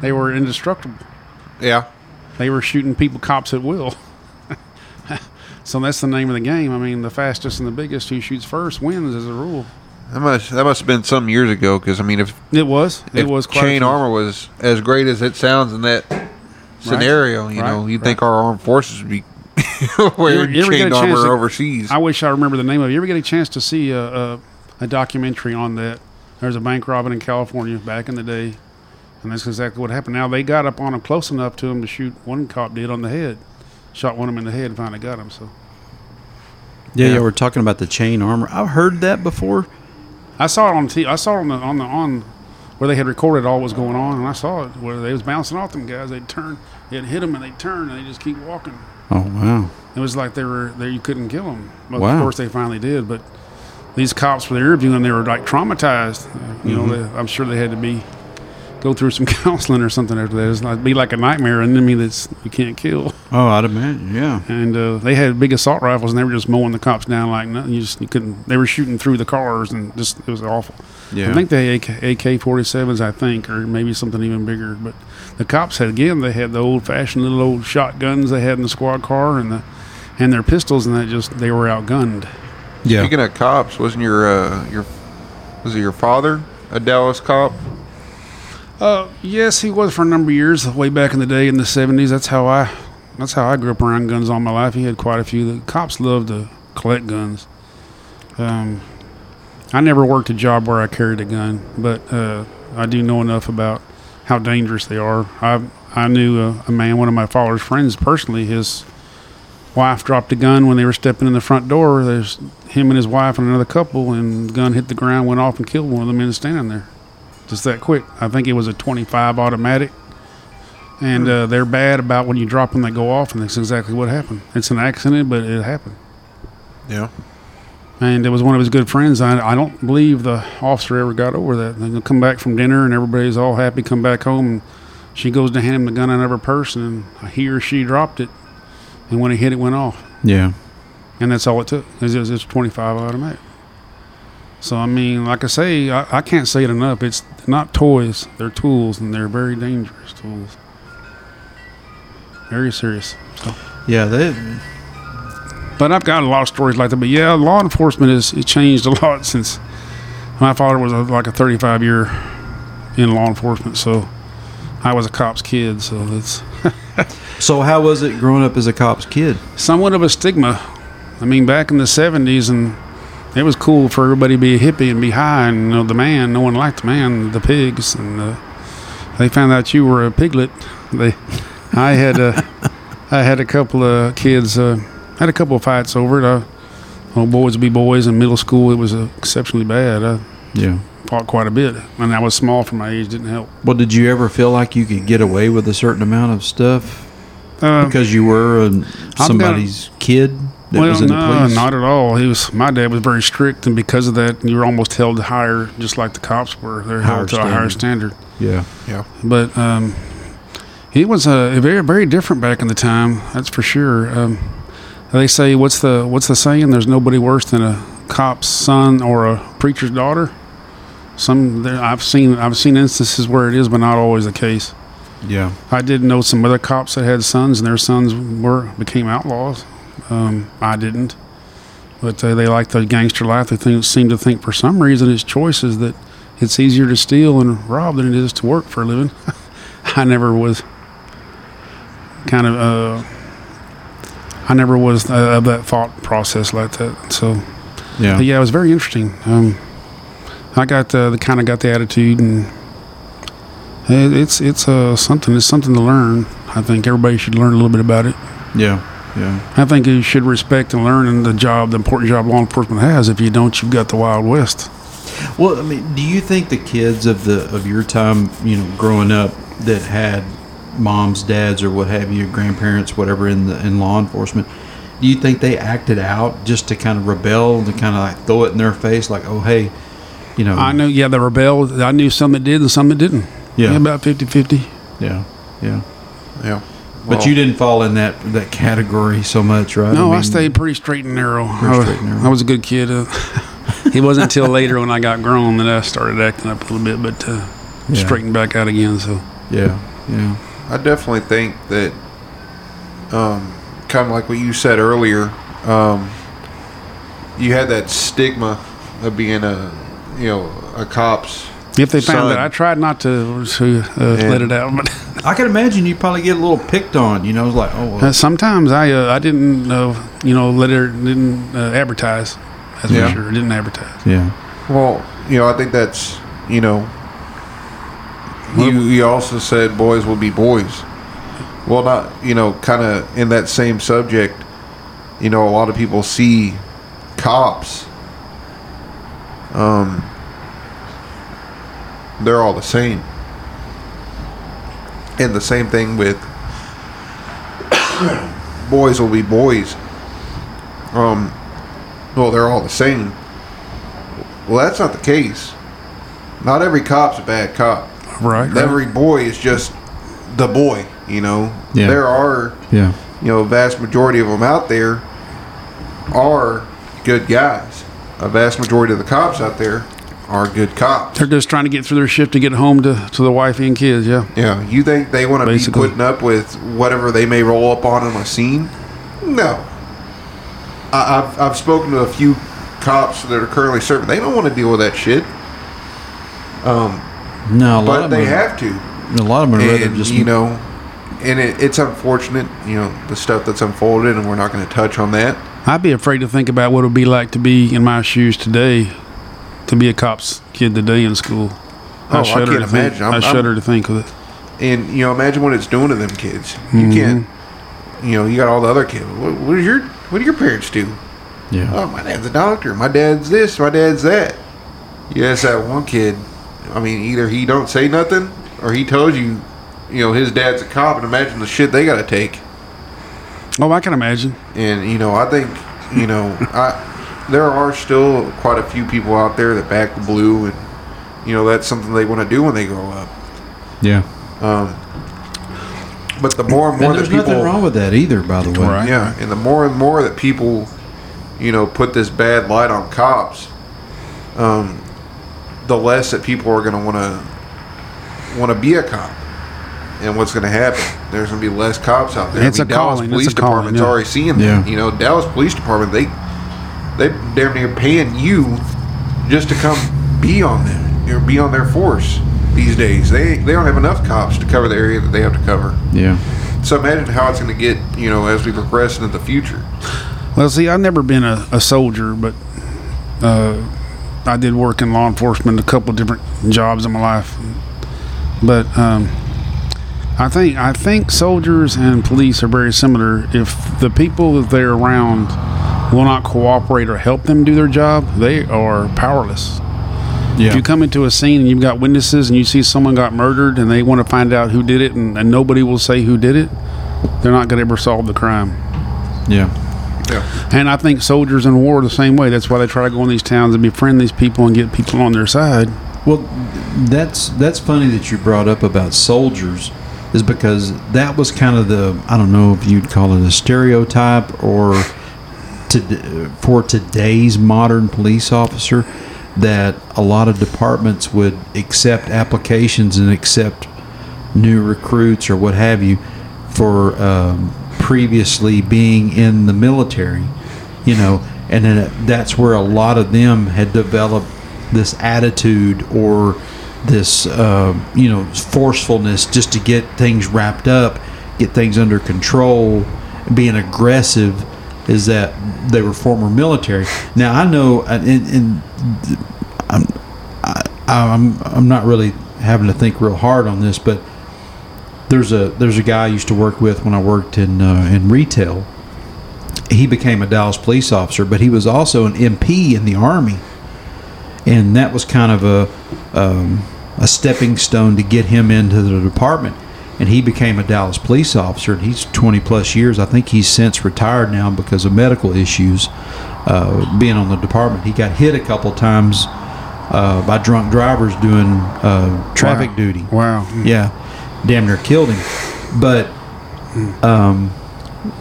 they were indestructible. Yeah, they were shooting people, cops at will. so that's the name of the game. I mean, the fastest and the biggest who shoots first wins as a rule. that must that must have been some years ago. Because I mean, if It was. It was quite chain armor was as great as it sounds in that scenario, you know, Right. you'd think our armed forces would be wearing You ever chain armor to- overseas. I wish I remember the name of it. You ever get a chance to see a, a, a documentary on that? There's a bank robbing in California back in the day, and that's exactly what happened. Now they got up on him close enough to him to shoot. One cop did on the head, shot one of them in the head, and finally got him. So Yeah, Yeah. yeah, we're talking about the chain armor. I've heard that before. I saw it on the T. I saw it on the on the on where they had recorded all what was going on, and I saw it where they was bouncing off them guys. They'd turn, they'd hit them, and they'd turn, and they just keep walking. Oh wow. It was like they were there. You couldn't kill them. Well, Wow. of course they finally did, but these cops were interviewing. They were like traumatized. You know, mm-hmm. they, I'm sure they had to be go through some counseling or something after that. It's like be like a nightmare, an enemy that's you can't kill. Oh, I'd imagine. Yeah. And uh, they had big assault rifles, and they were just mowing the cops down like nothing. You just you couldn't. They were shooting through the cars, and just it was awful. Yeah. I think they AK, AK-47s, I think, or maybe something even bigger. But the cops had again, they had the old-fashioned little old shotguns they had in the squad car, and the and their pistols, and that just they were outgunned. yeah. Speaking of cops, wasn't your uh, your was it your father a Dallas cop? Uh, yes, he was for a number of years, way back in the day in the '70s. That's how I, that's how I grew up around guns all my life. He had quite a few. The cops loved to collect guns. Um, I never worked a job where I carried a gun, but uh, I do know enough about how dangerous they are. I I knew a, a man, one of my father's friends personally. His wife dropped a gun when they were stepping in the front door. There's him and his wife and another couple, and the gun hit the ground, went off, and killed one of the men standing there just that quick. I think it was a 25 automatic. And uh, they're bad about when you drop them, they go off, and that's exactly what happened. It's an accident, but it happened. Yeah. And it was one of his good friends. I, I don't believe the officer ever got over that. They come back from dinner, and everybody's all happy, come back home, and she goes to hand him the gun out of her purse, and he or she dropped it. And when he hit it, went off. Yeah. And that's all it took. It was, it was 25 automatic. So, I mean, like I say, I, I can't say it enough. It's not toys, they're tools, and they're very dangerous tools. Very serious. So, Yeah. They, but I've got a lot of stories like that. But yeah, law enforcement has it changed a lot since my father was a, like a 35 year in law enforcement. So I was a cop's kid. So it's so how was it growing up as a cop's kid? somewhat of a stigma. I mean, back in the 70s, and it was cool for everybody to be a hippie and be high, and you know, the man, no one liked the man, the pigs, and uh, they found out you were a piglet. They, I had a, I had a couple of kids, uh, had a couple of fights over it. Uh, well, boys would be boys. In middle school, it was uh, exceptionally bad. I Yeah. fought quite a bit, and I was small for my age, didn't help. Well, did you ever feel like you could get away with a certain amount of stuff Uh, because you were somebody's kid that well, was in the no, police? not at all. He was. My dad was very strict, and because of that, you were almost held higher, just like the cops were. They're Higher held to a higher standard. yeah. Yeah. But um, he was uh, very, very different back in the time. That's for sure. Um, they say, "What's the what's the saying?" There's nobody worse than a cop's son or a preacher's daughter. Some there, I've seen I've seen instances where it is, but not always the case. Yeah. I did know some other cops that had sons, and their sons were became outlaws. Um, I didn't, but uh, they like the gangster life. They think, seem to think for some reason it's choices that it's easier to steal and rob than it is to work for a living. I never was kind of uh, I never was uh, of that thought process like that. So Yeah. but yeah, it was very interesting. Um, I got uh, the kind of got the attitude, and it, it's it's uh, something. It's something to learn. I think everybody should learn a little bit about it. Yeah. Yeah. I think you should respect and learn in the job, the important job law enforcement has. If you don't, you've got the Wild West. Well, I mean, do you think the kids of the of your time, you know, growing up that had moms, dads, or what have you, grandparents, whatever, in the in law enforcement, do you think they acted out just to kind of rebel, to kind of like throw it in their face, like, oh, hey, you know, I knew, yeah, the rebel. I knew some that did and some that didn't. Yeah. about 50-50. yeah, yeah. Yeah. But Well, you didn't fall in that that category so much, right? No, I, mean, stayed pretty straight and narrow. Pretty I was, straight and narrow. I was a good kid. Uh, it wasn't until later when I got grown that I started acting up a little bit, but uh, Yeah. straightened back out again. So Yeah, yeah, I definitely think that, um, kind of like what you said earlier, um, you had that stigma of being a, you know, a cop's. If they found Son. it, I tried not to, to uh, Yeah. let it out, but I can imagine you probably get a little picked on. You know, like, oh, well, uh, sometimes I uh, I didn't uh, you know let her didn't uh, advertise. That's Yeah. for sure. I didn't advertise. yeah, Well, you know, I think that's, you know, you, you also said boys will be boys. Well, not, you know, kind of in that same subject, you know, a lot of people see cops, um, they're all the same. And the same thing with boys will be boys. Um, well, they're all the same. Well, that's not the case. Not every cop's a bad cop. Right. right. Every boy is just the boy, you know. Yeah. There are, yeah, you know, a vast majority of them out there are good guys. A vast majority of the cops out there are good cops. They're just trying to get through their shift to get home to, to the wife and kids. Yeah. Yeah, you think they want to be putting up with whatever they may roll up on in a scene? No. I, I've I've spoken to a few cops that are currently serving. They don't want to deal with that shit, Um. no, a lot but of they them, have to. a lot of them would rather and just you know, and it, it's unfortunate, you know, the stuff that's unfolded, and we're not going to touch on that. I'd be afraid to think about what it would be like to be in my shoes today, to be a cop's kid today in school. Oh, I shudder can't to think- imagine. I'm- I I'm- shudder to think of it. And you know, imagine what it's doing to them kids. Mm-hmm. You can't, you know, you got all the other kids. What, what is your what do your parents do? yeah, Oh, my dad's a doctor. My dad's this. My dad's that. You ask that one kid. I mean, either he don't say nothing, or he tells you, you know, his dad's a cop, and imagine the shit they got to take. Oh, I can imagine. And you know, I think, you know, I there are still quite a few people out there that back the blue, and you know, that's something they want to do when they grow up. yeah. Um, but the more and more And that there's people, nothing wrong with that either, by the way. Right. yeah, and the more and more that people, you know, put this bad light on cops, um, the less that people are going to want to want to be a cop. And what's going to happen? There's going to be less cops out there. It's a Dallas calling. Police It's a calling, Department's yeah. already seeing Yeah. that. You know, Dallas Police Department they they damn near paying you just to come be on them or be on their force these days. They they don't have enough cops to cover the area that they have to cover. Yeah, So imagine how it's going to get, you know, as we progress into the future. Well, see, I've never been a, a soldier, but uh, I did work in law enforcement, a couple of different jobs in my life. But um, I think I think soldiers and police are very similar. If the people that they're around will not cooperate or help them do their job, they are powerless. yeah, If you come into a scene and you've got witnesses and you see someone got murdered and they want to find out who did it and, and nobody will say who did it, they're not going to ever solve the crime. yeah. Yeah. And I think soldiers in war are the same way. That's why they try to go in these towns and befriend these people and get people on their side. Well, that's that's funny that you brought up about soldiers, is because that was kind of the I don't know if you'd call it a stereotype or to for today's modern police officer. that a lot of departments would accept applications and accept new recruits or what have you for um, previously being in the military, you know, and then that's where a lot of them had developed this attitude or this, uh, you know, forcefulness just to get things wrapped up, get things under control, being aggressive. Is that they were former military? Now I know, and, and I'm, I, I'm I'm not really having to think real hard on this, but there's a there's a guy I used to work with when I worked in uh, in retail. He became a Dallas police officer, but he was also an MP in the army, and that was kind of a um, a stepping stone to get him into the department. And he became a Dallas police officer, and he's 20 plus years. I think he's since retired now because of medical issues. Uh, being on the department, he got hit a couple times uh, by drunk drivers doing uh, traffic Wow. duty. Wow. Yeah, damn near killed him. But um,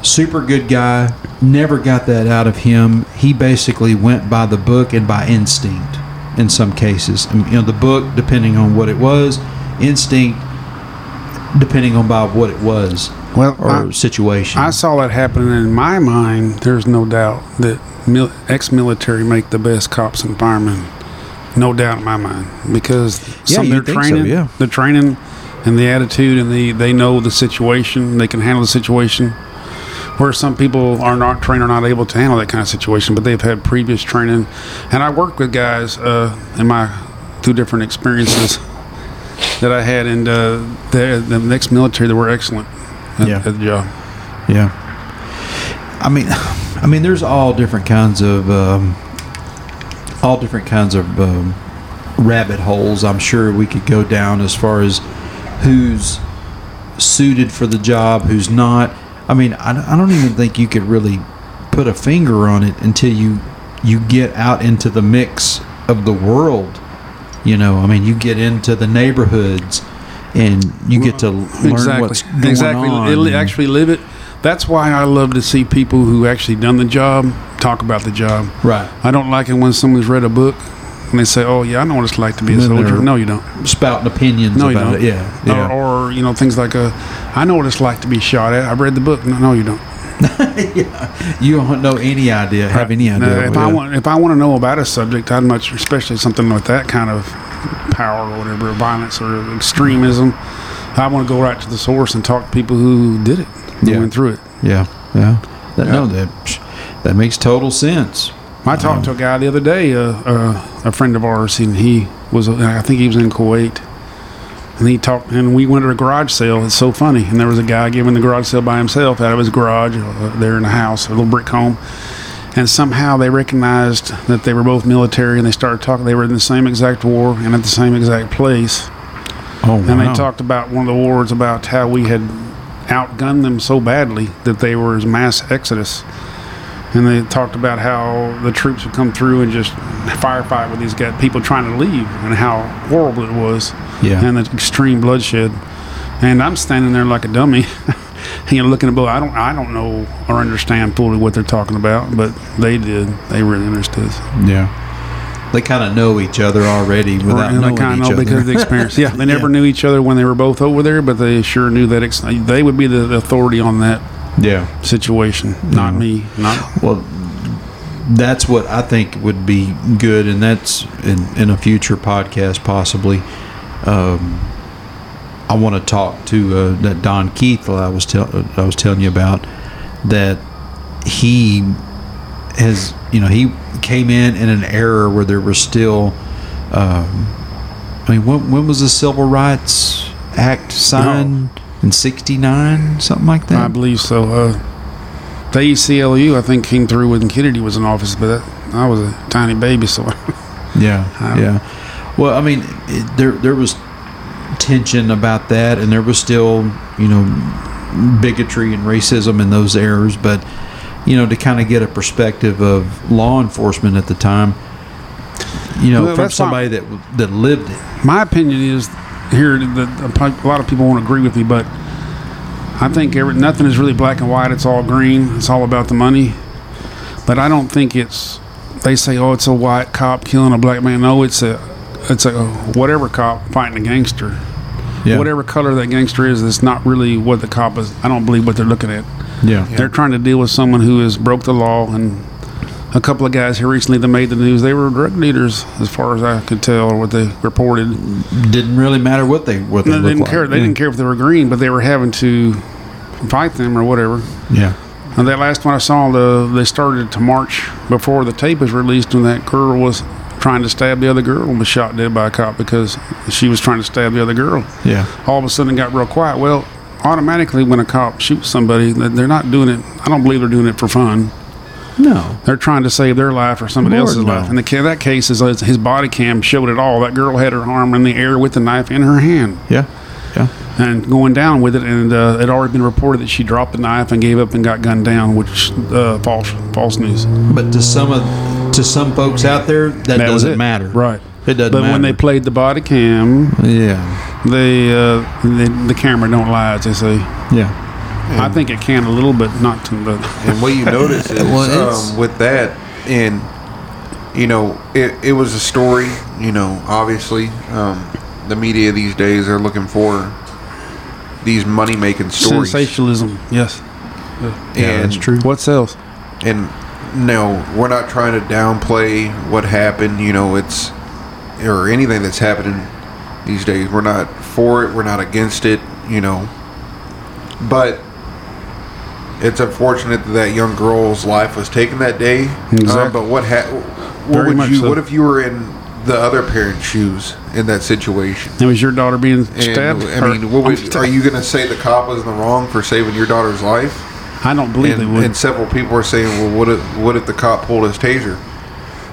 super good guy. Never got that out of him. He basically went by the book and by instinct in some cases. And, you know, the book, depending on what it was, instinct, depending on by what it was Well, or I- situation. I saw that happen, and in my mind, there's no doubt that mil- ex-military make the best cops and firemen. No doubt in my mind, because Yeah, some their think so, training, yeah. the training, and the attitude, and the they know the situation, they can handle the situation. Where some people are not trained or not able to handle that kind of situation, but they've had previous training. And I worked with guys uh, in my two different experiences that I had, and uh, the, the next military that were excellent at, Yeah. at the job. Yeah. I mean, I mean, there's all different kinds of, um, all different kinds of um, rabbit holes. I'm sure we could go down as far as who's suited for the job, who's not. I mean, I, I don't even think you could really put a finger on it until you you get out into the mix of the world. You know, I mean, you get into the neighborhoods, and you get to learn exactly. what's going exactly. on. It'll actually live it. That's why I love to see people who actually done the job talk about the job. right. I don't like it when someone's read a book and they say, "Oh yeah, I know what it's like to be a soldier." No, you don't. spouting opinions No, you about don't. it. Yeah, yeah. Or, or you know things like, uh, "I know what it's like to be shot at. I've read the book." No, no you don't. you don't know any idea, have any idea. if yeah. I want, if I want to know about a subject, I'd much, especially something with that kind of power or whatever, or violence or extremism. I want to go right to the source and talk to people who did it, who Yeah. went through it. yeah, yeah. That, Yeah. No, that that makes total sense. I talked to a guy the other day, uh, uh, a friend of ours, and he was, I think he was in Kuwait. And he talked, and we went to a garage sale. It's so funny. And there was a guy giving the garage sale by himself out of his garage uh, there in the house, a little brick home. And somehow they recognized that they were both military and they started talking. They were in the same exact war and at the same exact place. Oh, wow. And they talked about one of the wars about how we had outgunned them so badly that they were as mass exodus. And they talked about how the troops would come through and just firefight with these guys, people trying to leave, and how horrible it was, Yeah. and the extreme bloodshed. And I'm standing there like a dummy, you know, looking at both. I don't, I don't know or understand fully what they're talking about, but they did. They really understood. Yeah. They kind of know each other already without and knowing they each know other. because of the experience. Yeah, they never Yeah. knew each other when they were both over there, but they sure knew that ex- they would be the authority on that yeah. situation, not me. Not Well, that's what I think would be good, and that's in, in a future podcast possibly. Um, I want to talk to uh, that Don Keith that I was tell, I was telling you about. That he has, you know, he came in in an era where there was still. Um, I mean, when, when was the Civil Rights Act signed? In '69, something like that. I believe so. Uh, the ACLU, I think, came through when Kennedy was in office, but that, I was a tiny baby, so Yeah, Um, yeah. Well, I mean, it, there there was tension about that, and there was still, you know, bigotry and racism in those eras. But you know, to kind of get a perspective of law enforcement at the time, you know, Well, from somebody that that lived it. my opinion is here that a lot of people won't agree with me, but I think every, nothing is really black and white. It's all green. It's all about the money. But I don't think it's they say, "Oh, it's a white cop killing a black man." No, it's a it's a whatever cop fighting a gangster. Yeah. Whatever color that gangster is, it's not really what the cop is. I don't believe what they're looking at. Yeah. They're trying to deal with someone who has broke the law, and a couple of guys here recently that made the news, they were drug dealers, as far as I could tell, or what they reported. Didn't really matter what they what they They didn't like. care. They Yeah. didn't care if they were green, but they were having to fight them or whatever. Yeah. And that last one I saw, the they started to march before the tape was released, when that girl was trying to stab the other girl and was shot dead by a cop because she was trying to stab the other girl. Yeah. All of a sudden, it got real quiet. Well, automatically, when a cop shoots somebody, they're not doing it. I don't believe they're doing it for fun. No. They're trying to save their life or somebody Lord, else's no. life. And the ca- that case is uh, his body cam showed it all. That girl had her arm in the air with the knife in her hand Yeah. Yeah. and going down with it. And uh, it already been reported that she dropped the knife and gave up and got gunned down, which uh, false false news. But to some of to some folks out there, that, That doesn't matter. Right. It doesn't But matter. when they played the body cam, yeah. they, uh, they the camera don't lie, as they say. Yeah. I think it can a little, but not to the. And what you notice is Well, um, with that, and you know, it, it was a story. You know, obviously, um, the media these days are looking for these money making stories. Sensationalism, yes. Yeah, and, that's true. What sells? And no, we're not trying to downplay what happened. You know, it's or anything that's happening these days. We're not for it. We're not against it. You know, but it's unfortunate that that young girl's life was taken that day. Um, Exactly. but what ha- What Very would you? so. What if you were in the other parent's shoes in that situation? It was your daughter being And, stabbed. I mean, what would, are you going to say the cop was in the wrong for saving your daughter's life? I don't believe they and, would. and several people are saying, "Well, what if what if the cop pulled his taser?"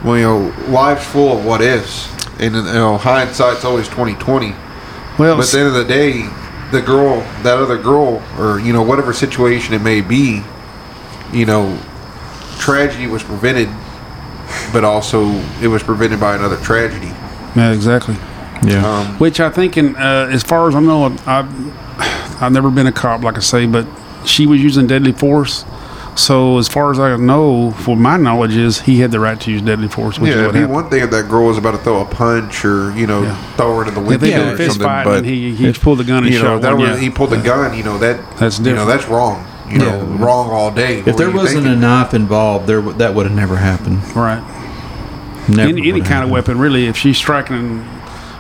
Well, you know, life's full of what ifs, and you know, hindsight's always twenty twenty. well, But at the end of the day, the girl, that other girl, or you know, whatever situation it may be, you know, tragedy was prevented, but also it was prevented by another tragedy. yeah, exactly. Yeah. Um, Which I think, in uh, as far as I know, I've I've never been a cop, like I say, but she was using deadly force. So as far as I know, for my knowledge, is he had the right to use deadly force, which yeah, is it'd be happened. one thing if that girl was about to throw a punch or you know Yeah. throw her into the window Yeah, or fist something, fight but and he, he pulled the gun and you know shot that one, was yeah. he pulled the gun. You know that That's You know that's wrong. You know wrong all day. if What there wasn't a knife involved, there that would have never happened. right. Never any any would kind of weapon, really. If she's striking,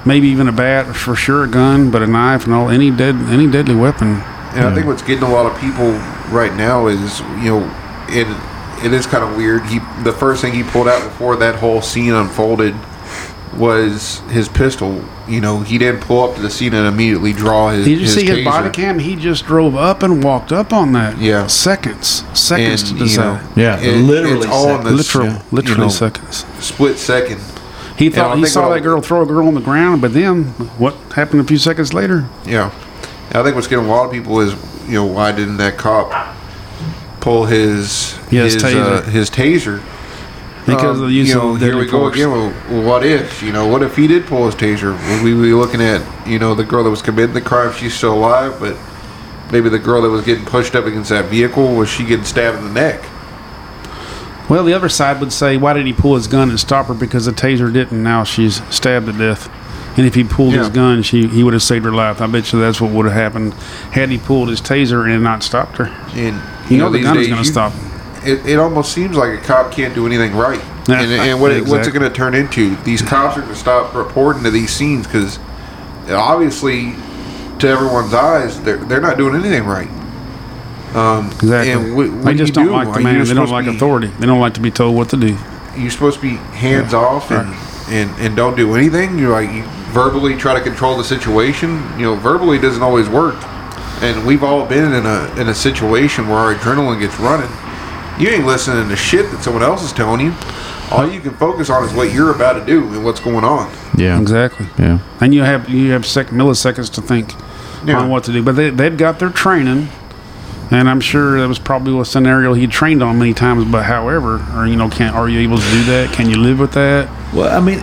maybe even a bat, for sure, a gun, but a knife and all, any dead, any deadly weapon. And I think what's getting a lot of people right now is, you know, it it is kind of weird. He the first thing he pulled out before that whole scene unfolded was his pistol. You know, he didn't pull up to the scene and immediately draw his. Did you his see his body cam? He just drove up and walked up on that. Yeah. seconds, seconds And to you know. Yeah, it- literally it's all in the literal, you literally know, seconds. split second. He thought he saw that girl throw a girl on the ground, but then what happened a few seconds later? Yeah, I think what's getting a lot of people is, you know, why didn't that cop pull his Yeah, his his taser. Uh, his taser? Because Um, of the use you know, of here we go again. Well, what if you know? What if he did pull his taser? Would we be looking at you know the girl that was committing the crime? She's still alive, but maybe the girl that was getting pushed up against that vehicle was she getting stabbed in the neck? Well, the other side would say, why did he pull his gun and stop her? Because the taser didn't. Now she's stabbed to death. And if he pulled his gun, she he would have saved her life. I bet you that's what would have happened had he pulled his taser and not stopped her. And You, know, the these gun is going to stop. It, it almost seems like a cop can't do anything right. Yeah, and and what it, what's it going to turn into? These cops are going to stop reporting to these scenes because obviously, to everyone's eyes, they're they're not doing anything right. Um, Exactly. And they just you don't do? like the man. They don't like be- authority. They don't like to be told what to do. You're supposed to be hands off and, and and don't do anything. You're like you verbally try to control the situation. You know, verbally doesn't always work. And we've all been in a in a situation where our adrenaline gets running. You ain't listening to shit that someone else is telling you. All you can focus on is what you're about to do and what's going on. Yeah. Exactly. Yeah. And you have you have sec- milliseconds to think Yeah. on what to do. But they they've got their training, and I'm sure that was probably a scenario he trained on many times. But however, or you know, can are you able to do that? Can you live with that? Well, I mean,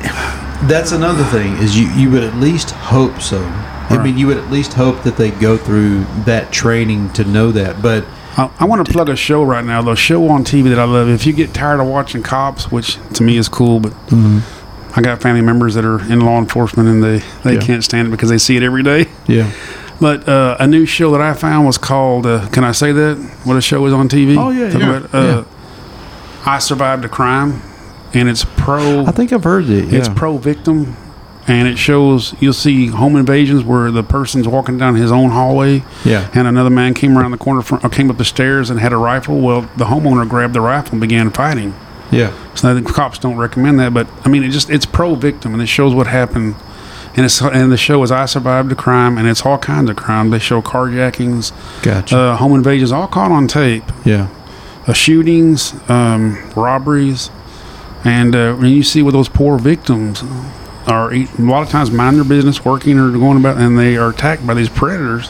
that's another thing is you you would at least hope so. I mean, you would at least hope that they go through that training to know that. But I, I want to plug a show right now. The show on TV that I love. If you get tired of watching cops, which to me is cool, but I got family members that are in law enforcement and they they Yeah. can't stand it because they see it every day. Yeah. But uh, a new show that I found was called. Uh, can I say that? What a show is on TV? Oh, yeah, yeah, about, uh, I survived a crime, and it's pro. I think I've heard it. Yeah. It's pro victim, and it shows you'll see home invasions where the person's walking down his own hallway, Yeah. and another man came around the corner, from, or came up the stairs and had a rifle. Well, the homeowner grabbed the rifle and began fighting. Yeah. So the cops don't recommend that, but I mean, it just it's pro victim, and it shows what happened. And it's and the show is I survived a crime, and it's all kinds of crime. They show carjackings, Gotcha. uh, home invasions, all caught on tape yeah. uh, shootings, um, robberies, and uh, when you see what those poor victims are, a lot of times mind their business, working or going about, and they are attacked by these predators.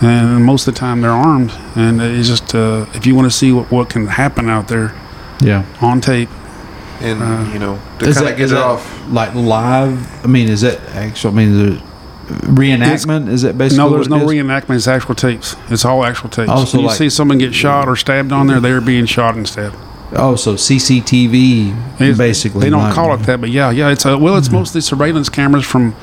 And most of the time they're armed, and it's just uh, if you want to see what, what can happen out there Yeah. on tape, And Uh, you know, to Is kind that, of get is it off. like live? I mean, is that actual? I mean, the reenactment? is that basically? no, there's what no it is? reenactment. It's actual tapes. It's all actual tapes. Oh, so when you like- see someone get shot or stabbed on there, they're being shot and stabbed. Oh, so CCTV It's- basically. They don't like- call it that, but yeah, yeah. It's a, well, it's Mm-hmm. mostly surveillance cameras from,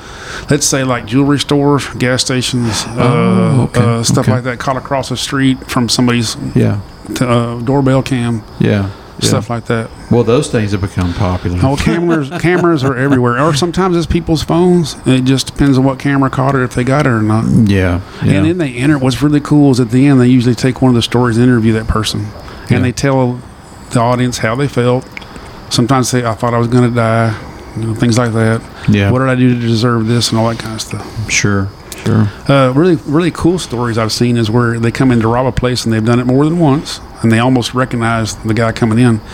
let's say, like jewelry stores, gas stations, Oh, uh, okay, uh, stuff okay. like that. Caught across the street from somebody's Yeah. t- uh, doorbell cam, Yeah. yeah. stuff like that. Well, those things have become popular. Oh, cameras, cameras are everywhere, or sometimes it's people's phones. It just depends on what camera caught it, if they got it or not. Yeah. Yeah. And then they enter. What's really cool is at the end they usually take one of the stories, and interview that person, Yeah. and they tell the audience how they felt. Sometimes they, I thought I was going to die, you know, things like that. yeah. What did I do to deserve this, and all that kind of stuff. Sure. Sure. Uh, really, really cool stories I've seen is where they come in to rob a place and they've done it more than once, and they almost recognize the guy coming in.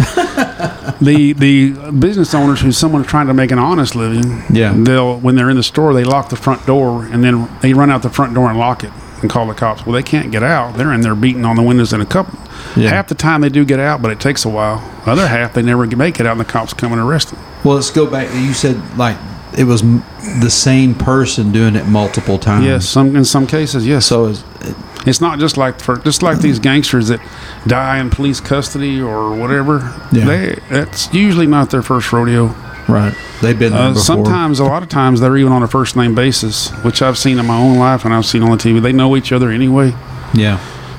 the the business owners who's someone trying to make an honest living, Yeah. they'll when they're in the store they lock the front door and then they run out the front door and lock it and call the cops. Well, they can't get out. They're in there beating on the windows in a couple. Yeah. Half the time they do get out, but it takes a while. The other half they never make it out, and the cops come and arrest them. Well, let's go back. You said like it was the same person doing it multiple times. Yes, some in some cases, yes. So is It's not just like for just like these gangsters that die in police custody or whatever. Yeah. They that's usually not their first rodeo. Right. They've been there Uh, before. sometimes, a lot of times, they're even on a first name basis, which I've seen in my own life and I've seen on the TV. They know each other anyway, Yeah.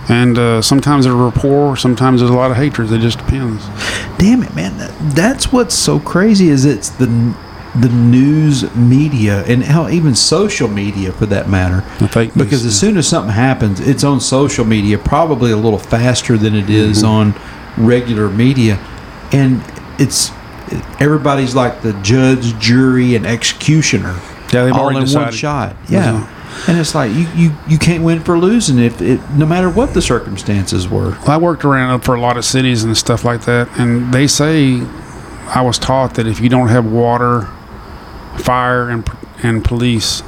and uh, sometimes there's rapport. Sometimes there's a lot of hatred. It just depends. Damn it, man. That's what's so crazy is it's the the news media and how even social media for that matter. The fake news, Because as yeah. soon as something happens, it's on social media, probably a little faster than it is Mm-hmm. on regular media, and it's everybody's like the judge, jury, and executioner Yeah, they've all in one shot. Yeah. And it's like you, you, you can't win for losing if it no matter what the circumstances were. Well, I worked around for a lot of cities and stuff like that, and they say I was taught that if you don't have water, fire, and and police,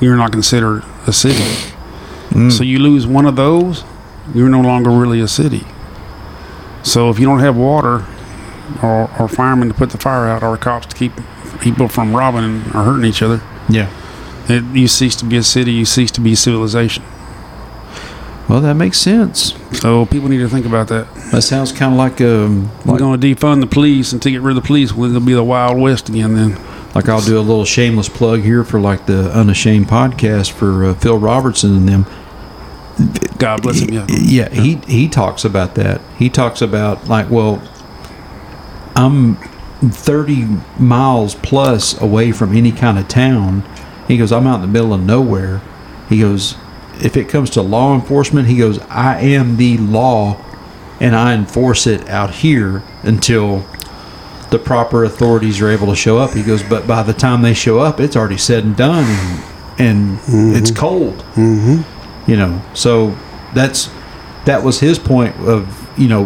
you're not considered a city. Mm. So you lose one of those, you're no longer really a city. So if you don't have water or, or firemen to put the fire out, or cops to keep people from robbing or hurting each other, Yeah. it, you cease to be a city. You cease to be a civilization. Well, that makes sense. So people need to think about that. That sounds kind of like um We're going to defund the police and to get rid of the police. Well, it'll be the Wild West again then. like I'll do a little shameless plug here for like the Unashamed podcast for uh, Phil Robertson and them. God bless him. Yeah. Yeah, he he talks about that. He talks about like, well, I'm 30 miles plus away from any kind of town. He goes, I'm out in the middle of nowhere. He goes, if it comes to law enforcement, he goes, I am the law, and I enforce it out here until the proper authorities are able to show up. He goes, but by the time they show up, it's already said and done, and, and it's mm-hmm. cold mm-hmm. you know so that's that was his point of you know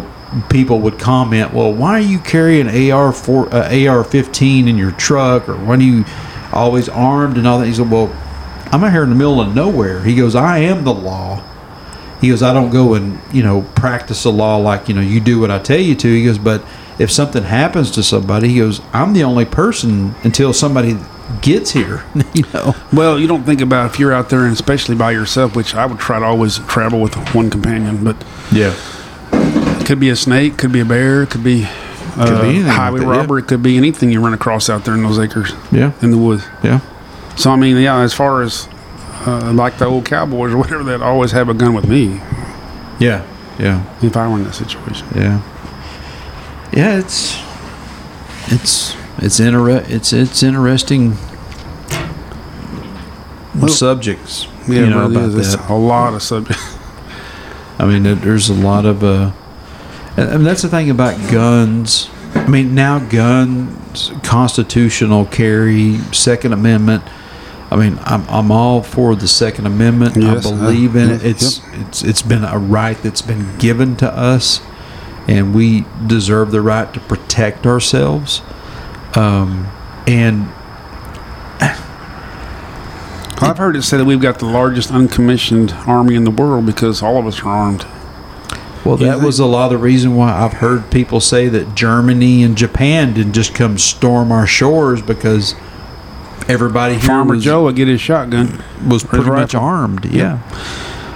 people would comment well why are you carrying ar 4 uh, ar-15 in your truck or why are you always armed and all that he said well i'm out here in the middle of nowhere he goes i am the law he goes i don't go and you know practice the law like you know you do what i tell you to he goes but if something happens to somebody he goes i'm the only person until somebody gets here. You know. Well, you don't think about if you're out there and especially by yourself, which I would try to always travel with one companion, but Yeah. It could be a snake, could be a bear, could be, uh, Could be anything like highway that, yeah. robber, it could be anything you run across out there in those acres Yeah. in the woods. Yeah. So I mean, yeah, as far as uh, like the old cowboys or whatever that always have a gun with me Yeah. Yeah. if I were in that situation. Yeah. Yeah, it's it's it's inter- it's it's interesting Well, subjects. Yeah, you it know really about is. It's that. a lot of subjects. I mean, there's a lot of uh, and that's the thing about guns. I mean, now guns, constitutional carry, Second Amendment. I mean, I'm I'm all for the Second Amendment. Yes, I believe in it. It's it's it's been a right that's been given to us, and we deserve the right to protect ourselves. Um, and I've heard it said that we've got the largest uncommissioned army in the world because all of us are armed. Well, that think- was a lot of the reason why I've heard people say that Germany and Japan didn't just come storm our shores because everybody here Farmer was, Joe would get his shotgun. was pretty much armed. Yeah.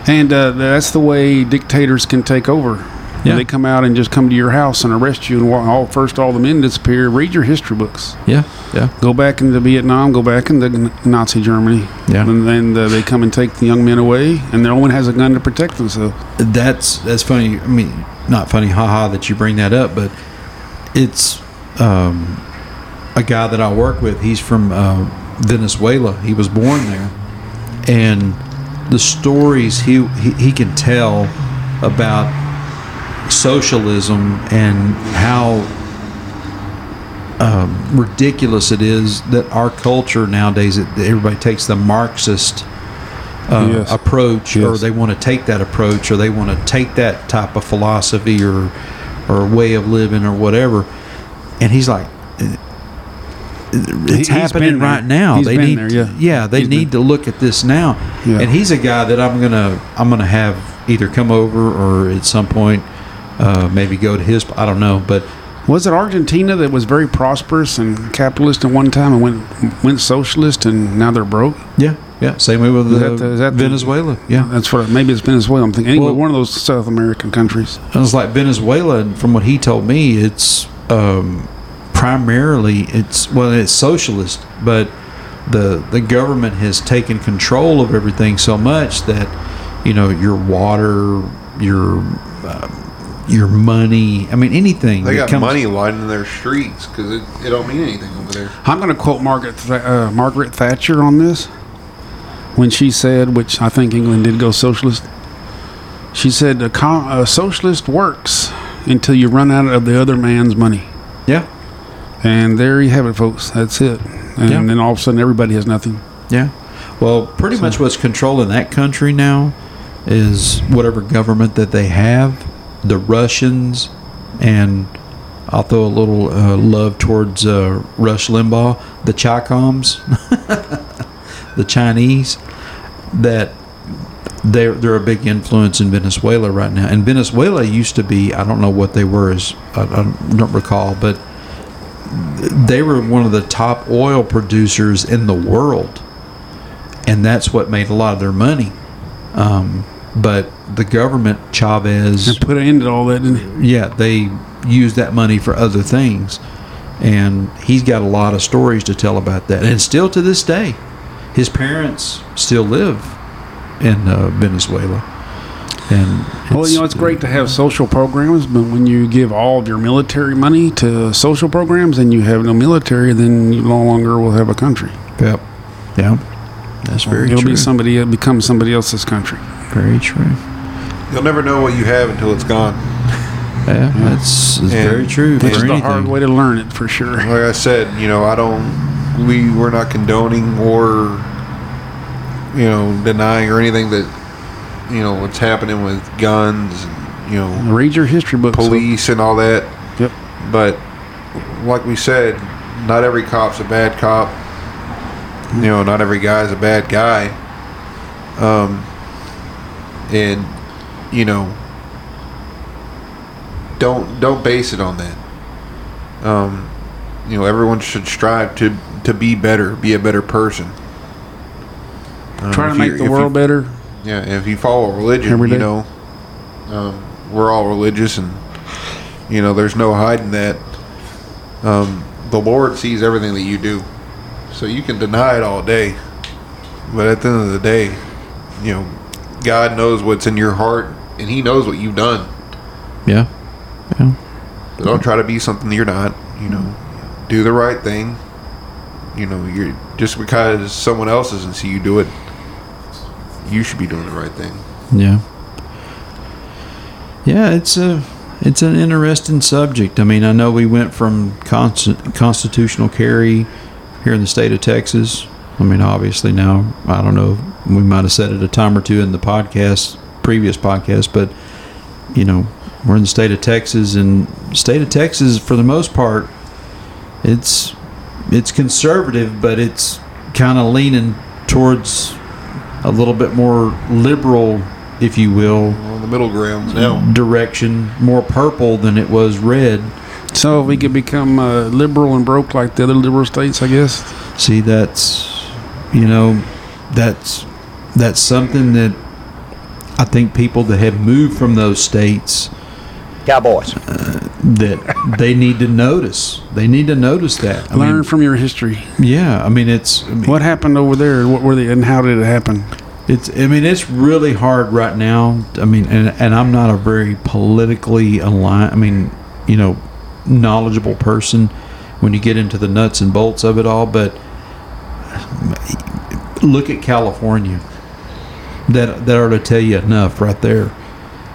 And uh, that's the way dictators can take over. Yeah. They come out and just come to your house and arrest you, and all, first all the men disappear. Read your history books. Yeah. Yeah. Go back into Vietnam. Go back into Nazi Germany. Yeah. And then uh, they come and take the young men away, and no one has a gun to protect themselves. So. That's that's funny. I mean, not funny, haha, that you bring that up, but it's um, a guy that I work with. He's from uh, Venezuela. He was born there, and the stories he he, he can tell about socialism and how um, ridiculous it is that our culture nowadays that everybody takes the Marxist uh, Yes. approach, or they want to take that approach, or they want to take that type of philosophy or or way of living or whatever. And he's like, it's he's happening been right now. He's they been need, there, yeah. they He's need to look at this now. Yeah. And he's a guy that I'm gonna I'm gonna have either come over or at some point uh, maybe go to his. I don't know, but Was it Argentina that was very prosperous and capitalist at one time and went went socialist and now they're broke? yeah, yeah. Same way with Is that the- is that the- Venezuela. yeah, That's what maybe it's Venezuela. I'm thinking anyway, Well- one of those South American countries. And it's like Venezuela, and from what he told me, it's um, primarily it's well, it's socialist, but the the government has taken control of everything so much that you know your water, your uh, your money. I mean, anything They got comes- money lining their streets because it, it don't mean anything over there. I'm going to quote Margaret Th- uh, Margaret Thatcher on this when she said, which I think England did go socialist. She said, "A, com- a socialist works until you run out of the other man's money." Yeah, And there you have it, folks. That's it. And Yeah. then all of a sudden, everybody has nothing. Yeah. Well, pretty much what's controlling that country now is whatever government that they have, the Russians, and I'll throw a little uh, love towards uh, Rush Limbaugh, the Chicoms, the Chinese, that they're, they're a big influence in Venezuela right now. And Venezuela used to be, I don't know what they were, as I, I don't recall, but they were one of the top oil producers in the world and that's what made a lot of their money. Um, but the government, Chavez, And put an end to all that. Didn't yeah, they used that money for other things, and he's got a lot of stories to tell about that. And still to this day, his parents still live in uh, Venezuela. And Well, you know, it's great to have social programs, but when you give all of your military money to social programs and you have no military, then you no longer will have a country. Yep. Yeah. That's very true. It'll true. be somebody, it becomes somebody else's country. Very true. You'll never know what you have until it's gone. Yeah, that's, that's very true. Is the hard way to learn it for sure. Like I said, you know, I don't. We we're not condoning or you know denying or anything that you know what's happening with guns and you know Read your history books. police and all that. Yep. But like we said, not every cop's a bad cop. You know, not every guy's a bad guy. Um, and you know, don't don't base it on that. Um, you know, everyone should strive to to be better, be a better person. Um, Trying to make the world you, better. Yeah, if you follow religion, you know, um, we're all religious, and you know, there's no hiding that. Um, the Lord sees everything that you do, so you can deny it all day, but at the end of the day, you know, God knows what's in your heart, and He knows what you've done. Yeah. Yeah. So don't try to be something you're not. You know, do the right thing. You know, you're just because someone else doesn't see you do it, you should be doing the right thing. Yeah. Yeah, it's a it's an interesting subject. I mean, I know we went from constant, constitutional carry here in the state of Texas. I mean, obviously now I don't know. We might have said it a time or two in the podcast, previous podcast, but you know, we're in the state of Texas, and state of Texas, for the most part, it's it's conservative, but it's kind of leaning towards a little bit more liberal, if you will, On the middle ground now. direction, more purple than it was red. So if we could become uh, liberal and broke like the other liberal states, I guess. See, that's you know, that's that's something that I think people that have moved from those states Cowboys. Uh, that they need to notice. They need to notice that. I Learn mean, from your history. yeah, I mean it's I mean, What happened over there? What were they, and how did it happen? It's. I mean, it's really hard right now. I mean, and and I'm not a very politically aligned. I mean, you know, knowledgeable person when you get into the nuts and bolts of it all. But look at California. That that ought to tell you enough right there.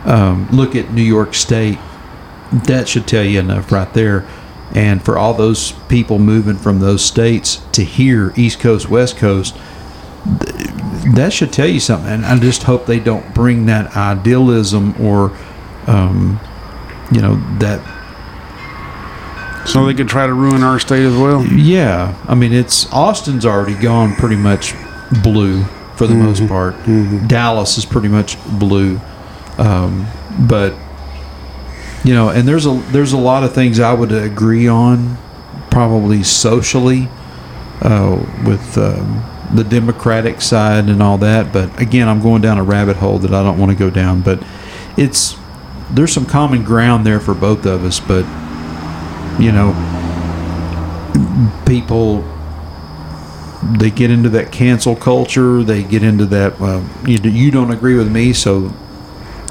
Um, look at New York State. That should tell you enough right there. And for all those people moving from those states to here, East Coast, West Coast, that should tell you something. And I just hope they don't bring that idealism or, um, you know, that. So they could try to ruin our state as well. Yeah, I mean, it's Austin's already gone pretty much blue for the most part. Dallas is pretty much blue, um, but you know, and there's a there's a lot of things I would agree on, probably socially, uh, with um, the Democratic side and all that. But again, I'm going down a rabbit hole that I don't want to go down. But it's there's some common ground there for both of us. But you know, people they get into that cancel culture. They get into that. Well, you you don't agree with me, so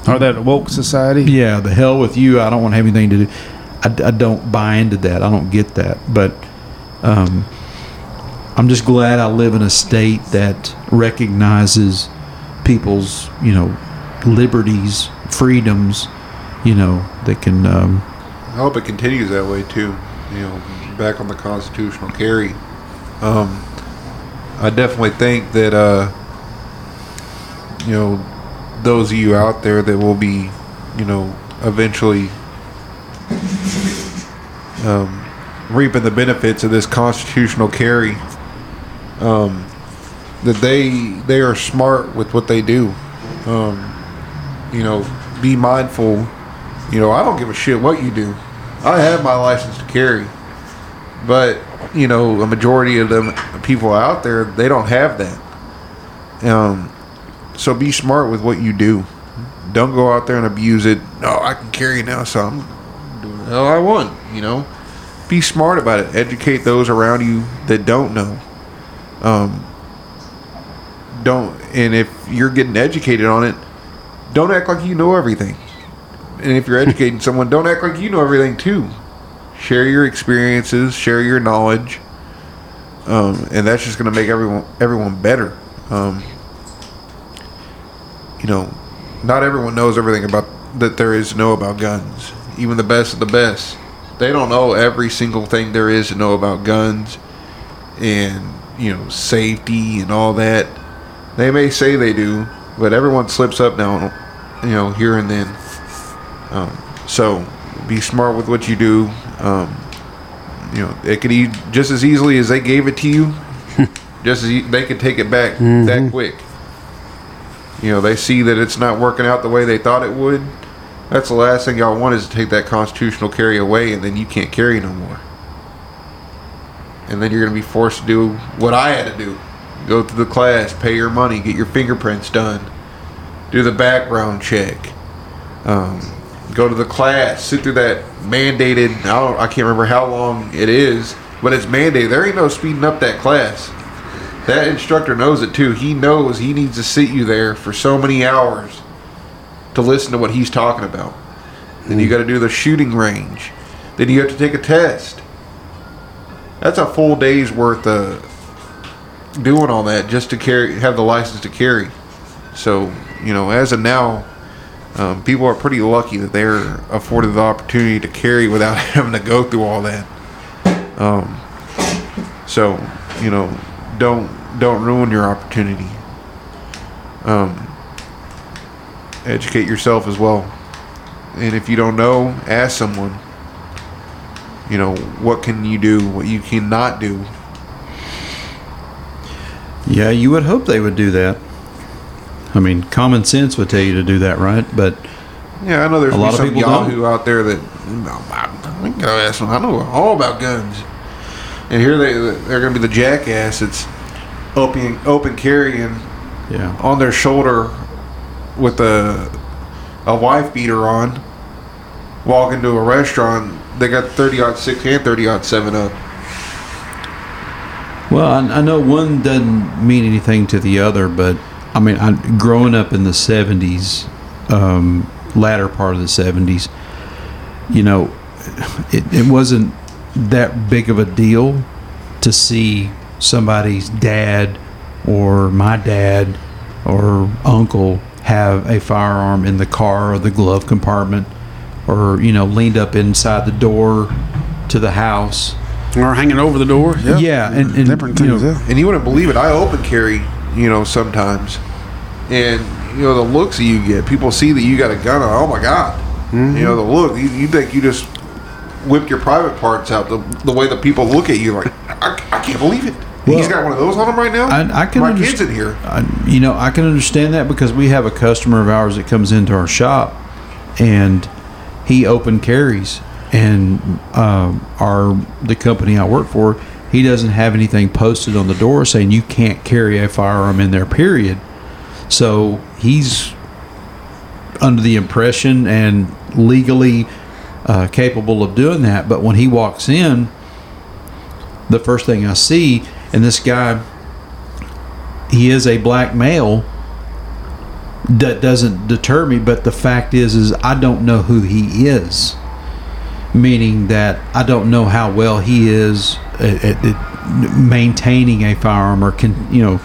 Or that woke society. yeah, the hell with you. I don't want to have anything to do. I, I don't buy into that. I don't get that. But um, I'm just glad I live in a state that recognizes people's, you know, liberties, freedoms, you know, that can. Um, I hope it continues that way too. You know, back on the constitutional carry. Um, I definitely think that uh, you know those of you out there that will be, you know, eventually um, reaping the benefits of this constitutional carry. Um, that they they are smart with what they do. Um, you know, be mindful. You know, I don't give a shit what you do. I have my license to carry, but you know, a majority of them people out there they don't have that. Um, so be smart with what you do. Don't go out there and abuse it. No, I can carry now, so I'm doing the hell I want. You know, be smart about it. Educate those around you that don't know. Um, don't, and if you're getting educated on it, don't act like you know everything. And if you're educating someone, don't act like you know everything too. Share your experiences, share your knowledge, um, and that's just going to make everyone everyone better. Um, you know, not everyone knows everything about that there is to know about guns. Even the best of the best, they don't know every single thing there is to know about guns and you know safety and all that. They may say they do, but everyone slips up now, you know, here and then. Um, so be smart with what you do. Um, you know, it could e- just as easily as they gave it to you, just as e- they could take it back that quick. You know, they see that it's not working out the way they thought it would. That's the last thing y'all want is to take that constitutional carry away, and then you can't carry no more. and then you're going to be forced to do what I had to do: go through the class, pay your money, get your fingerprints done, do the background check, um, go to the class, sit through that mandated. I don't, I can't remember how long it is, but it's mandated. There ain't no speeding up that class. That instructor knows it too. He knows he needs to sit you there for so many hours to listen to what he's talking about. Then you mm. got to do the shooting range. Then you have to take a test. That's a full day's worth of doing all that just to carry, have the license to carry. So you know, as of now, um, people are pretty lucky that they're afforded the opportunity to carry without having to go through all that. Um, so you know, don't don't ruin your opportunity. Um, educate yourself as well, and if you don't know, ask someone. You know, what can you do? What you cannot do? Yeah, you would hope they would do that. I mean, common sense would tell you to do that, right? But Yeah, I know there's A lot of some people Yahoo out there that I can go ask them. I know all about guns, and here they they're going to be the jackass that's open open carrying yeah, on their shoulder with a a wife beater on, walk into a restaurant. They got thirty aught six and thirty odd seven up. Well, I, I know one doesn't mean anything to the other, but I mean, I, growing up in the '70s, um, latter part of the '70s, you know, it, it wasn't that big of a deal to see somebody's dad or my dad or uncle have a firearm in the car or the glove compartment or you know leaned up inside the door to the house Or hanging over the door. Yeah. Yeah, and- and, different you things. know, yeah. And you wouldn't believe it. I open carry, you know, sometimes, and you know the looks that you get. People see that you got a gun. on, Oh my god! Mm-hmm. You know the look. You, you think you just whipped your private parts out. The, the way that people look at you, like I, I can't believe it. He's got one of those on him right now. I, I can My kids in here. I, you know, I can understand that because we have a customer of ours that comes into our shop, and he open carries, and um, our the company I work for, he doesn't have anything posted on the door saying you can't carry a firearm in there. Period. So he's under the impression and legally uh, capable of doing that. But when he walks in, the first thing I see, and this guy, he is a black male. That doesn't deter me, but the fact is, is I don't know who he is. Meaning that I don't know how well he is at, at, at maintaining a firearm or can you know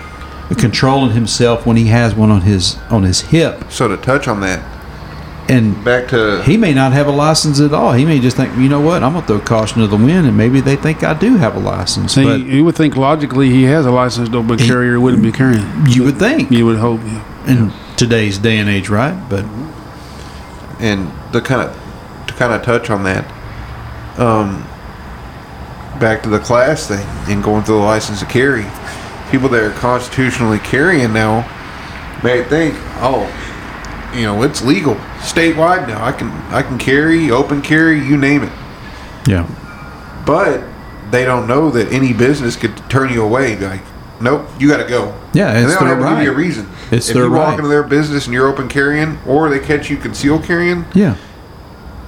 controlling himself when he has one on his on his hip, So to touch on that, and back to he may not have a license at all. He may just think, you know what, I'm gonna throw caution to the wind, and maybe they think I do have a license. See, but you would think logically he has a license, licensed open He- carrier, wouldn't be carrying. you would think You would hope. Yeah. in today's day and age, right? But and the kind of to kind of touch on that um back to the class thing and going through the license to carry people that are constitutionally carrying now may think oh you know it's legal statewide now i can i can carry open carry you name it yeah, but they don't know that any business could turn you away like nope you got to go Yeah, it's and they don't have to give you a right. reason It's if their you walk right. into their business and you're open carrying or they catch you concealed carrying yeah.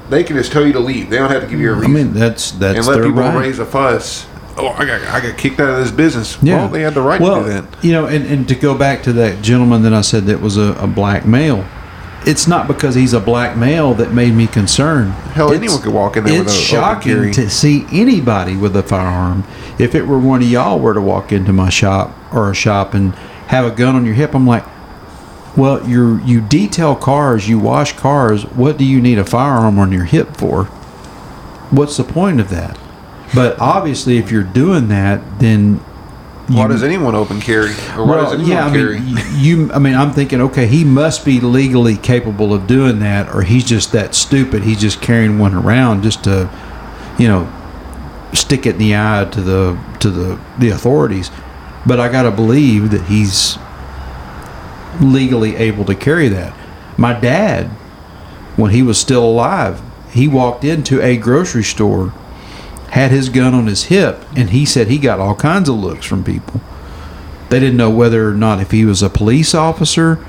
They can just tell you to leave. They don't have to give you a reason. I mean, that's that's and let their people right. raise a fuss. Oh, I got I got kicked out of this business. Yeah, Well, they had the right well, to do that. You know, and, and to go back to that gentleman that I said that was a, a black male, it's not because he's a black male that made me concerned. Hell, It's- anyone could walk in there with It's a shocking to see anybody with a firearm. If it were one of y'all were to walk into my shop or a shop and have a gun on your hip, I'm like, well, you you detail cars, you wash cars. What do you need a firearm on your hip for? What's the point of that? But obviously, if you're doing that, then Why does anyone open carry? Or why does anyone yeah, I carry? mean, you. I mean, I'm thinking, okay, he must be legally capable of doing that, or he's just that stupid. He's just carrying one around just to, you know, stick it in the eye to the to the the authorities. But I got to believe that he's legally able to carry that. My dad, when he was still alive, he walked into a grocery store had his gun on his hip, and he said he got all kinds of looks from people. They didn't know whether or not if he was a police officer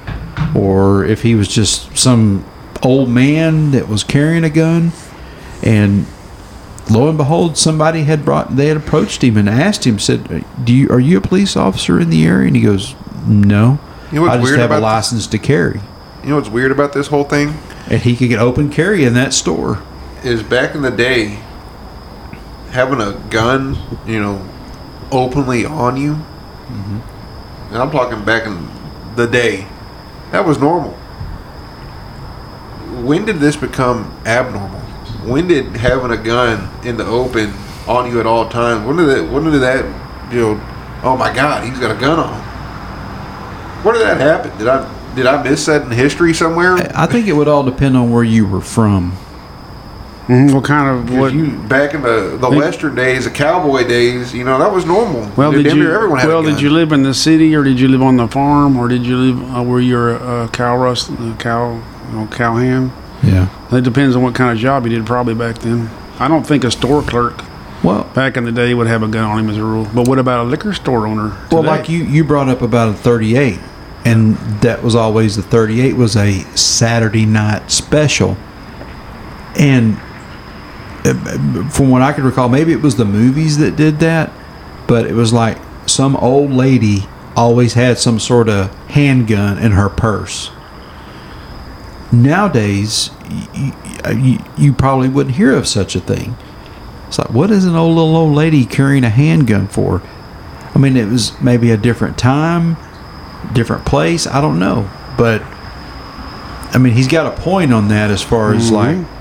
or if he was just some old man that was carrying a gun. And lo and behold, somebody had brought they had approached him and asked him, said, "Do you are you a police officer in the area?" And he goes, "No, You know what's I just weird have a about license to carry." You know what's weird about this whole thing And he could get open carry in that store. is back in the day, having a gun, you know, openly on you. Mm-hmm. And I'm talking back in the day, that was normal. When did this become abnormal? When did having a gun in the open on you at all times? When did that? When did that? You know, oh my God, he's got a gun on. When did that happen? Did I did I miss that in history somewhere? I think it would all depend on where you were from. Mhm, What kind of what? you back in the, the Think- western days, the cowboy days, you know that was normal. Well, did Damn you? everyone had Well, did you live in the city, or did you live on the farm, or did you live uh, where you're a, a cow rust, a cow, you know, cow hand? Yeah. It depends on what kind of job you did, probably back then. I don't think a store clerk Well, back in the day would have a gun on him as a rule. But what about a liquor store owner? well, like you you brought up about a 38, and that was always the 38 was a Saturday night special, and uh, from what I can recall, maybe it was the movies that did that, but it was like some old lady always had some sort of handgun in her purse. Nowadays, you, you, you probably wouldn't hear of such a thing. It's like, what is an old little old lady carrying a handgun for? I mean, it was maybe a different time, different place. I don't know, but I mean, he's got a point on that as far as mm-hmm. like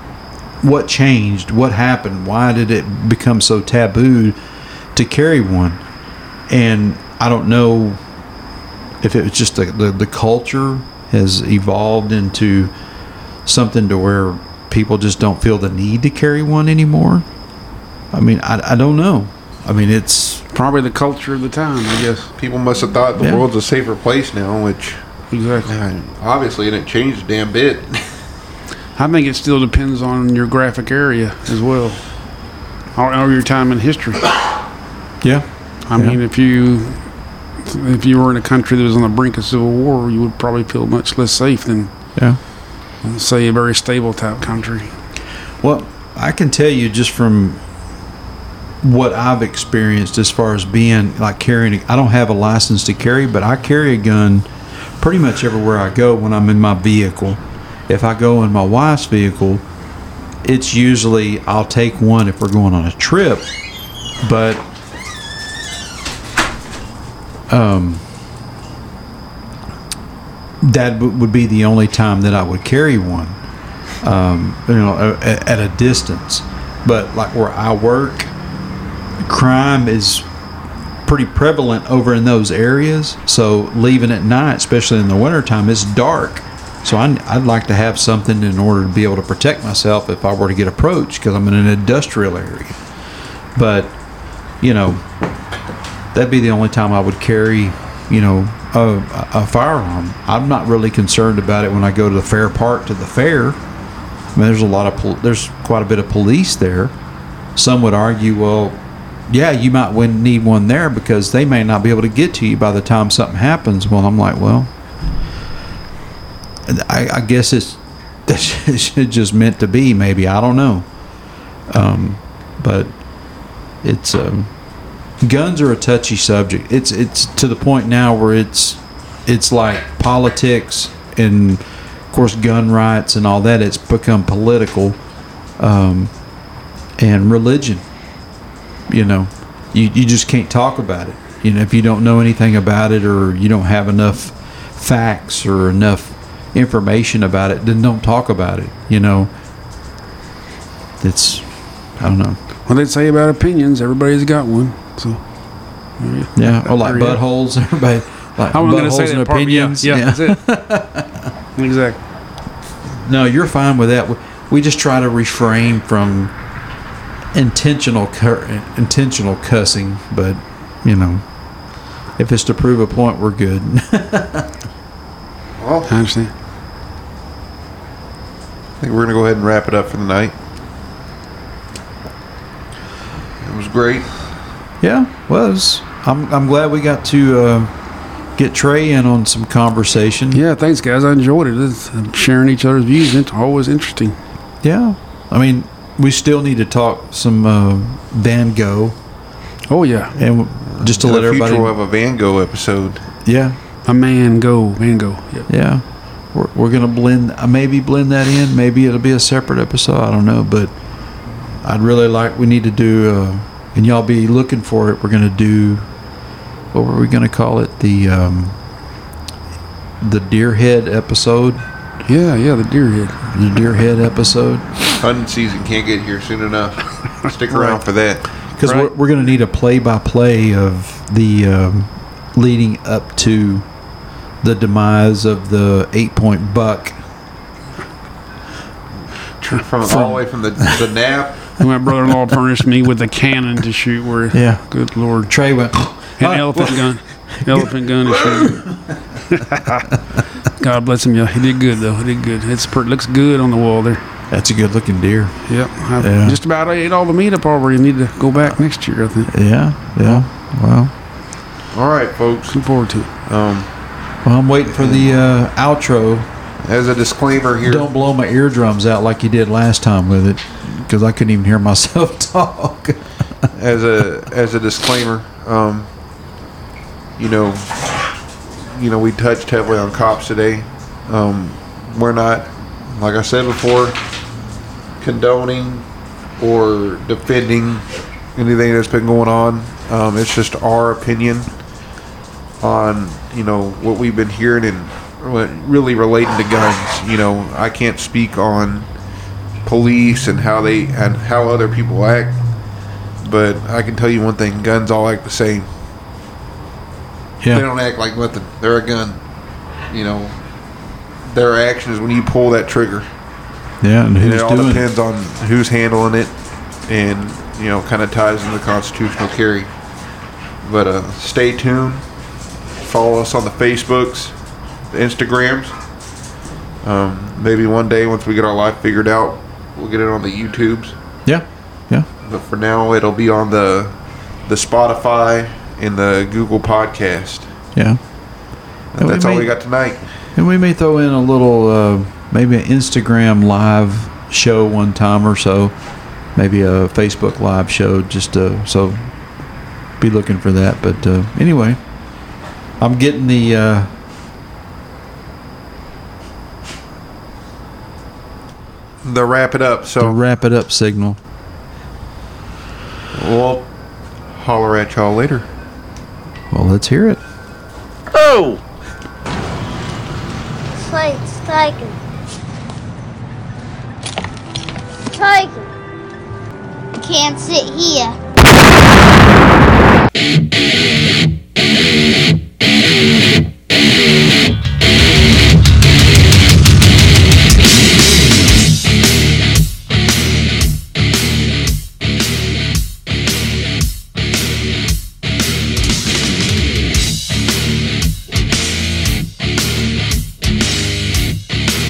what changed, what happened, why did it become so taboo to carry one? And I don't know if it was just the, the, the culture has evolved into something to where people just don't feel the need to carry one anymore. I mean, I, I don't know. I mean, it's probably the culture of the time, I guess. People must have thought the Yeah. world's a safer place now, which Exactly. obviously it didn't change a damn bit. I think it still depends on your graphic area as well, or, or your time in history. yeah, I Yeah. mean, if you if you were in a country that was on the brink of civil war, you would probably feel much less safe than yeah. say a very stable type country. Well, I can tell you just from what I've experienced as far as being like carrying. I don't have a license to carry, but I carry a gun pretty much everywhere I go when I'm in my vehicle. If I go in my wife's vehicle, it's usually I'll take one if we're going on a trip, but um that w- would be the only time that I would carry one um, you know, at a distance. But like where I work, crime is pretty prevalent over in those areas. So leaving at night, especially in the wintertime, it's dark. So I, I'd like to have something in order to be able to protect myself if I were to get approached because I'm in an industrial area. But, you know, that'd be the only time I would carry, you know, a, a firearm. I'm not really concerned about it when I go to the fair park to the fair. I mean, there's a lot of pol- there's quite a bit of police there. Some would argue, well, yeah, you might need one there because they may not be able to get to you by the time something happens. Well, I'm like, well, I, I guess it's it's just meant to be. Maybe I don't know, um, but it's um, guns are a touchy subject. It's it's to the point now where it's it's like politics and of course gun rights and all that. It's become political um, and religion. You know, you you just can't talk about it. You know, if you don't know anything about it or you don't have enough facts or enough information about it, then don't talk about it. You know, it's I don't know. What they say about opinions, everybody's got one. So Yeah, or like buttholes. Everybody like I was going to buttholes say that part. but Yeah, opinions. yeah, that's it. exactly. No, you're fine with that. We- We just try to refrain from intentional cur- intentional cussing, but you know, if it's to prove a point, we're good. Well, I understand. I think we're gonna go ahead and wrap it up for the night. It was great. Yeah, was. I'm I'm glad we got to uh, get Trey in on some conversation. Yeah, thanks, guys. I enjoyed it. It's, sharing each other's views. It's always interesting. Yeah. I mean, we still need to talk some uh, Van Gogh, Oh, yeah. and just to In let the everybody. future, we'll have a Van Gogh episode. yeah, A man go, man go. Yeah. yeah. We're, we're gonna blend, uh, maybe blend that in. Maybe it'll be a separate episode. I don't know, but I'd really like. We need to do, uh, and y'all be looking for it. We're gonna do. What were we gonna call it? The um, the deer head episode. Yeah, yeah, the deer head. The deer head episode. Hunting season can't get here soon enough. Stick around for that. Because Right. we're, we're going to need a play-by-play of the um, leading up to the demise of the eight-point buck. From all the way from the, the nap. My brother-in-law furnished me with a cannon to shoot. Where, Yeah. good lord, Trey went. an "Ah, elephant gun, elephant gun to shoot. God bless him. Yeah, he did good though. He did good. It's per- looks good on the wall there. That's a good-looking deer. Yep, I Yeah. just about ate all the meat up already. Need to go back next year. I think. Yeah, yeah. Well, All right, folks. Looking forward to it. Um, well, I'm waiting for the uh, outro. as a disclaimer here, Don't blow my eardrums out like you did last time with it, because I couldn't even hear myself talk. as a as a disclaimer, um, you know, you know, we touched heavily on cops today. Um, we're not, like I said before, condoning or defending anything that's been going on. Um, it's just our opinion on you know what we've been hearing and really relating to guns. You know, I can't speak on police and how they and how other people act. But I can tell you one thing: guns all act the same. Yeah. They don't act like nothing. They're a gun. You know, their action is when you pull that trigger. Yeah. And And it all doing it? depends on who's handling it, and you know, kind of ties into the constitutional carry. But uh, stay tuned. Follow us on the Facebooks, the Instagrams. Um, maybe one day once we get our life figured out, we'll get it on the YouTubes. Yeah, yeah. But for now, it'll be on the the Spotify and the Google Podcast. Yeah. And And we that's all we got tonight. And we may throw in a little, uh, maybe an Instagram live show one time or so, maybe a Facebook live show, just uh, so be looking for that. But uh, anyway, I'm getting the. Uh, The wrap it up. the So wrap it up signal. we'll holler at y'all later. Well, let's hear it. Oh! Slate's taken. Taken. Can't sit here.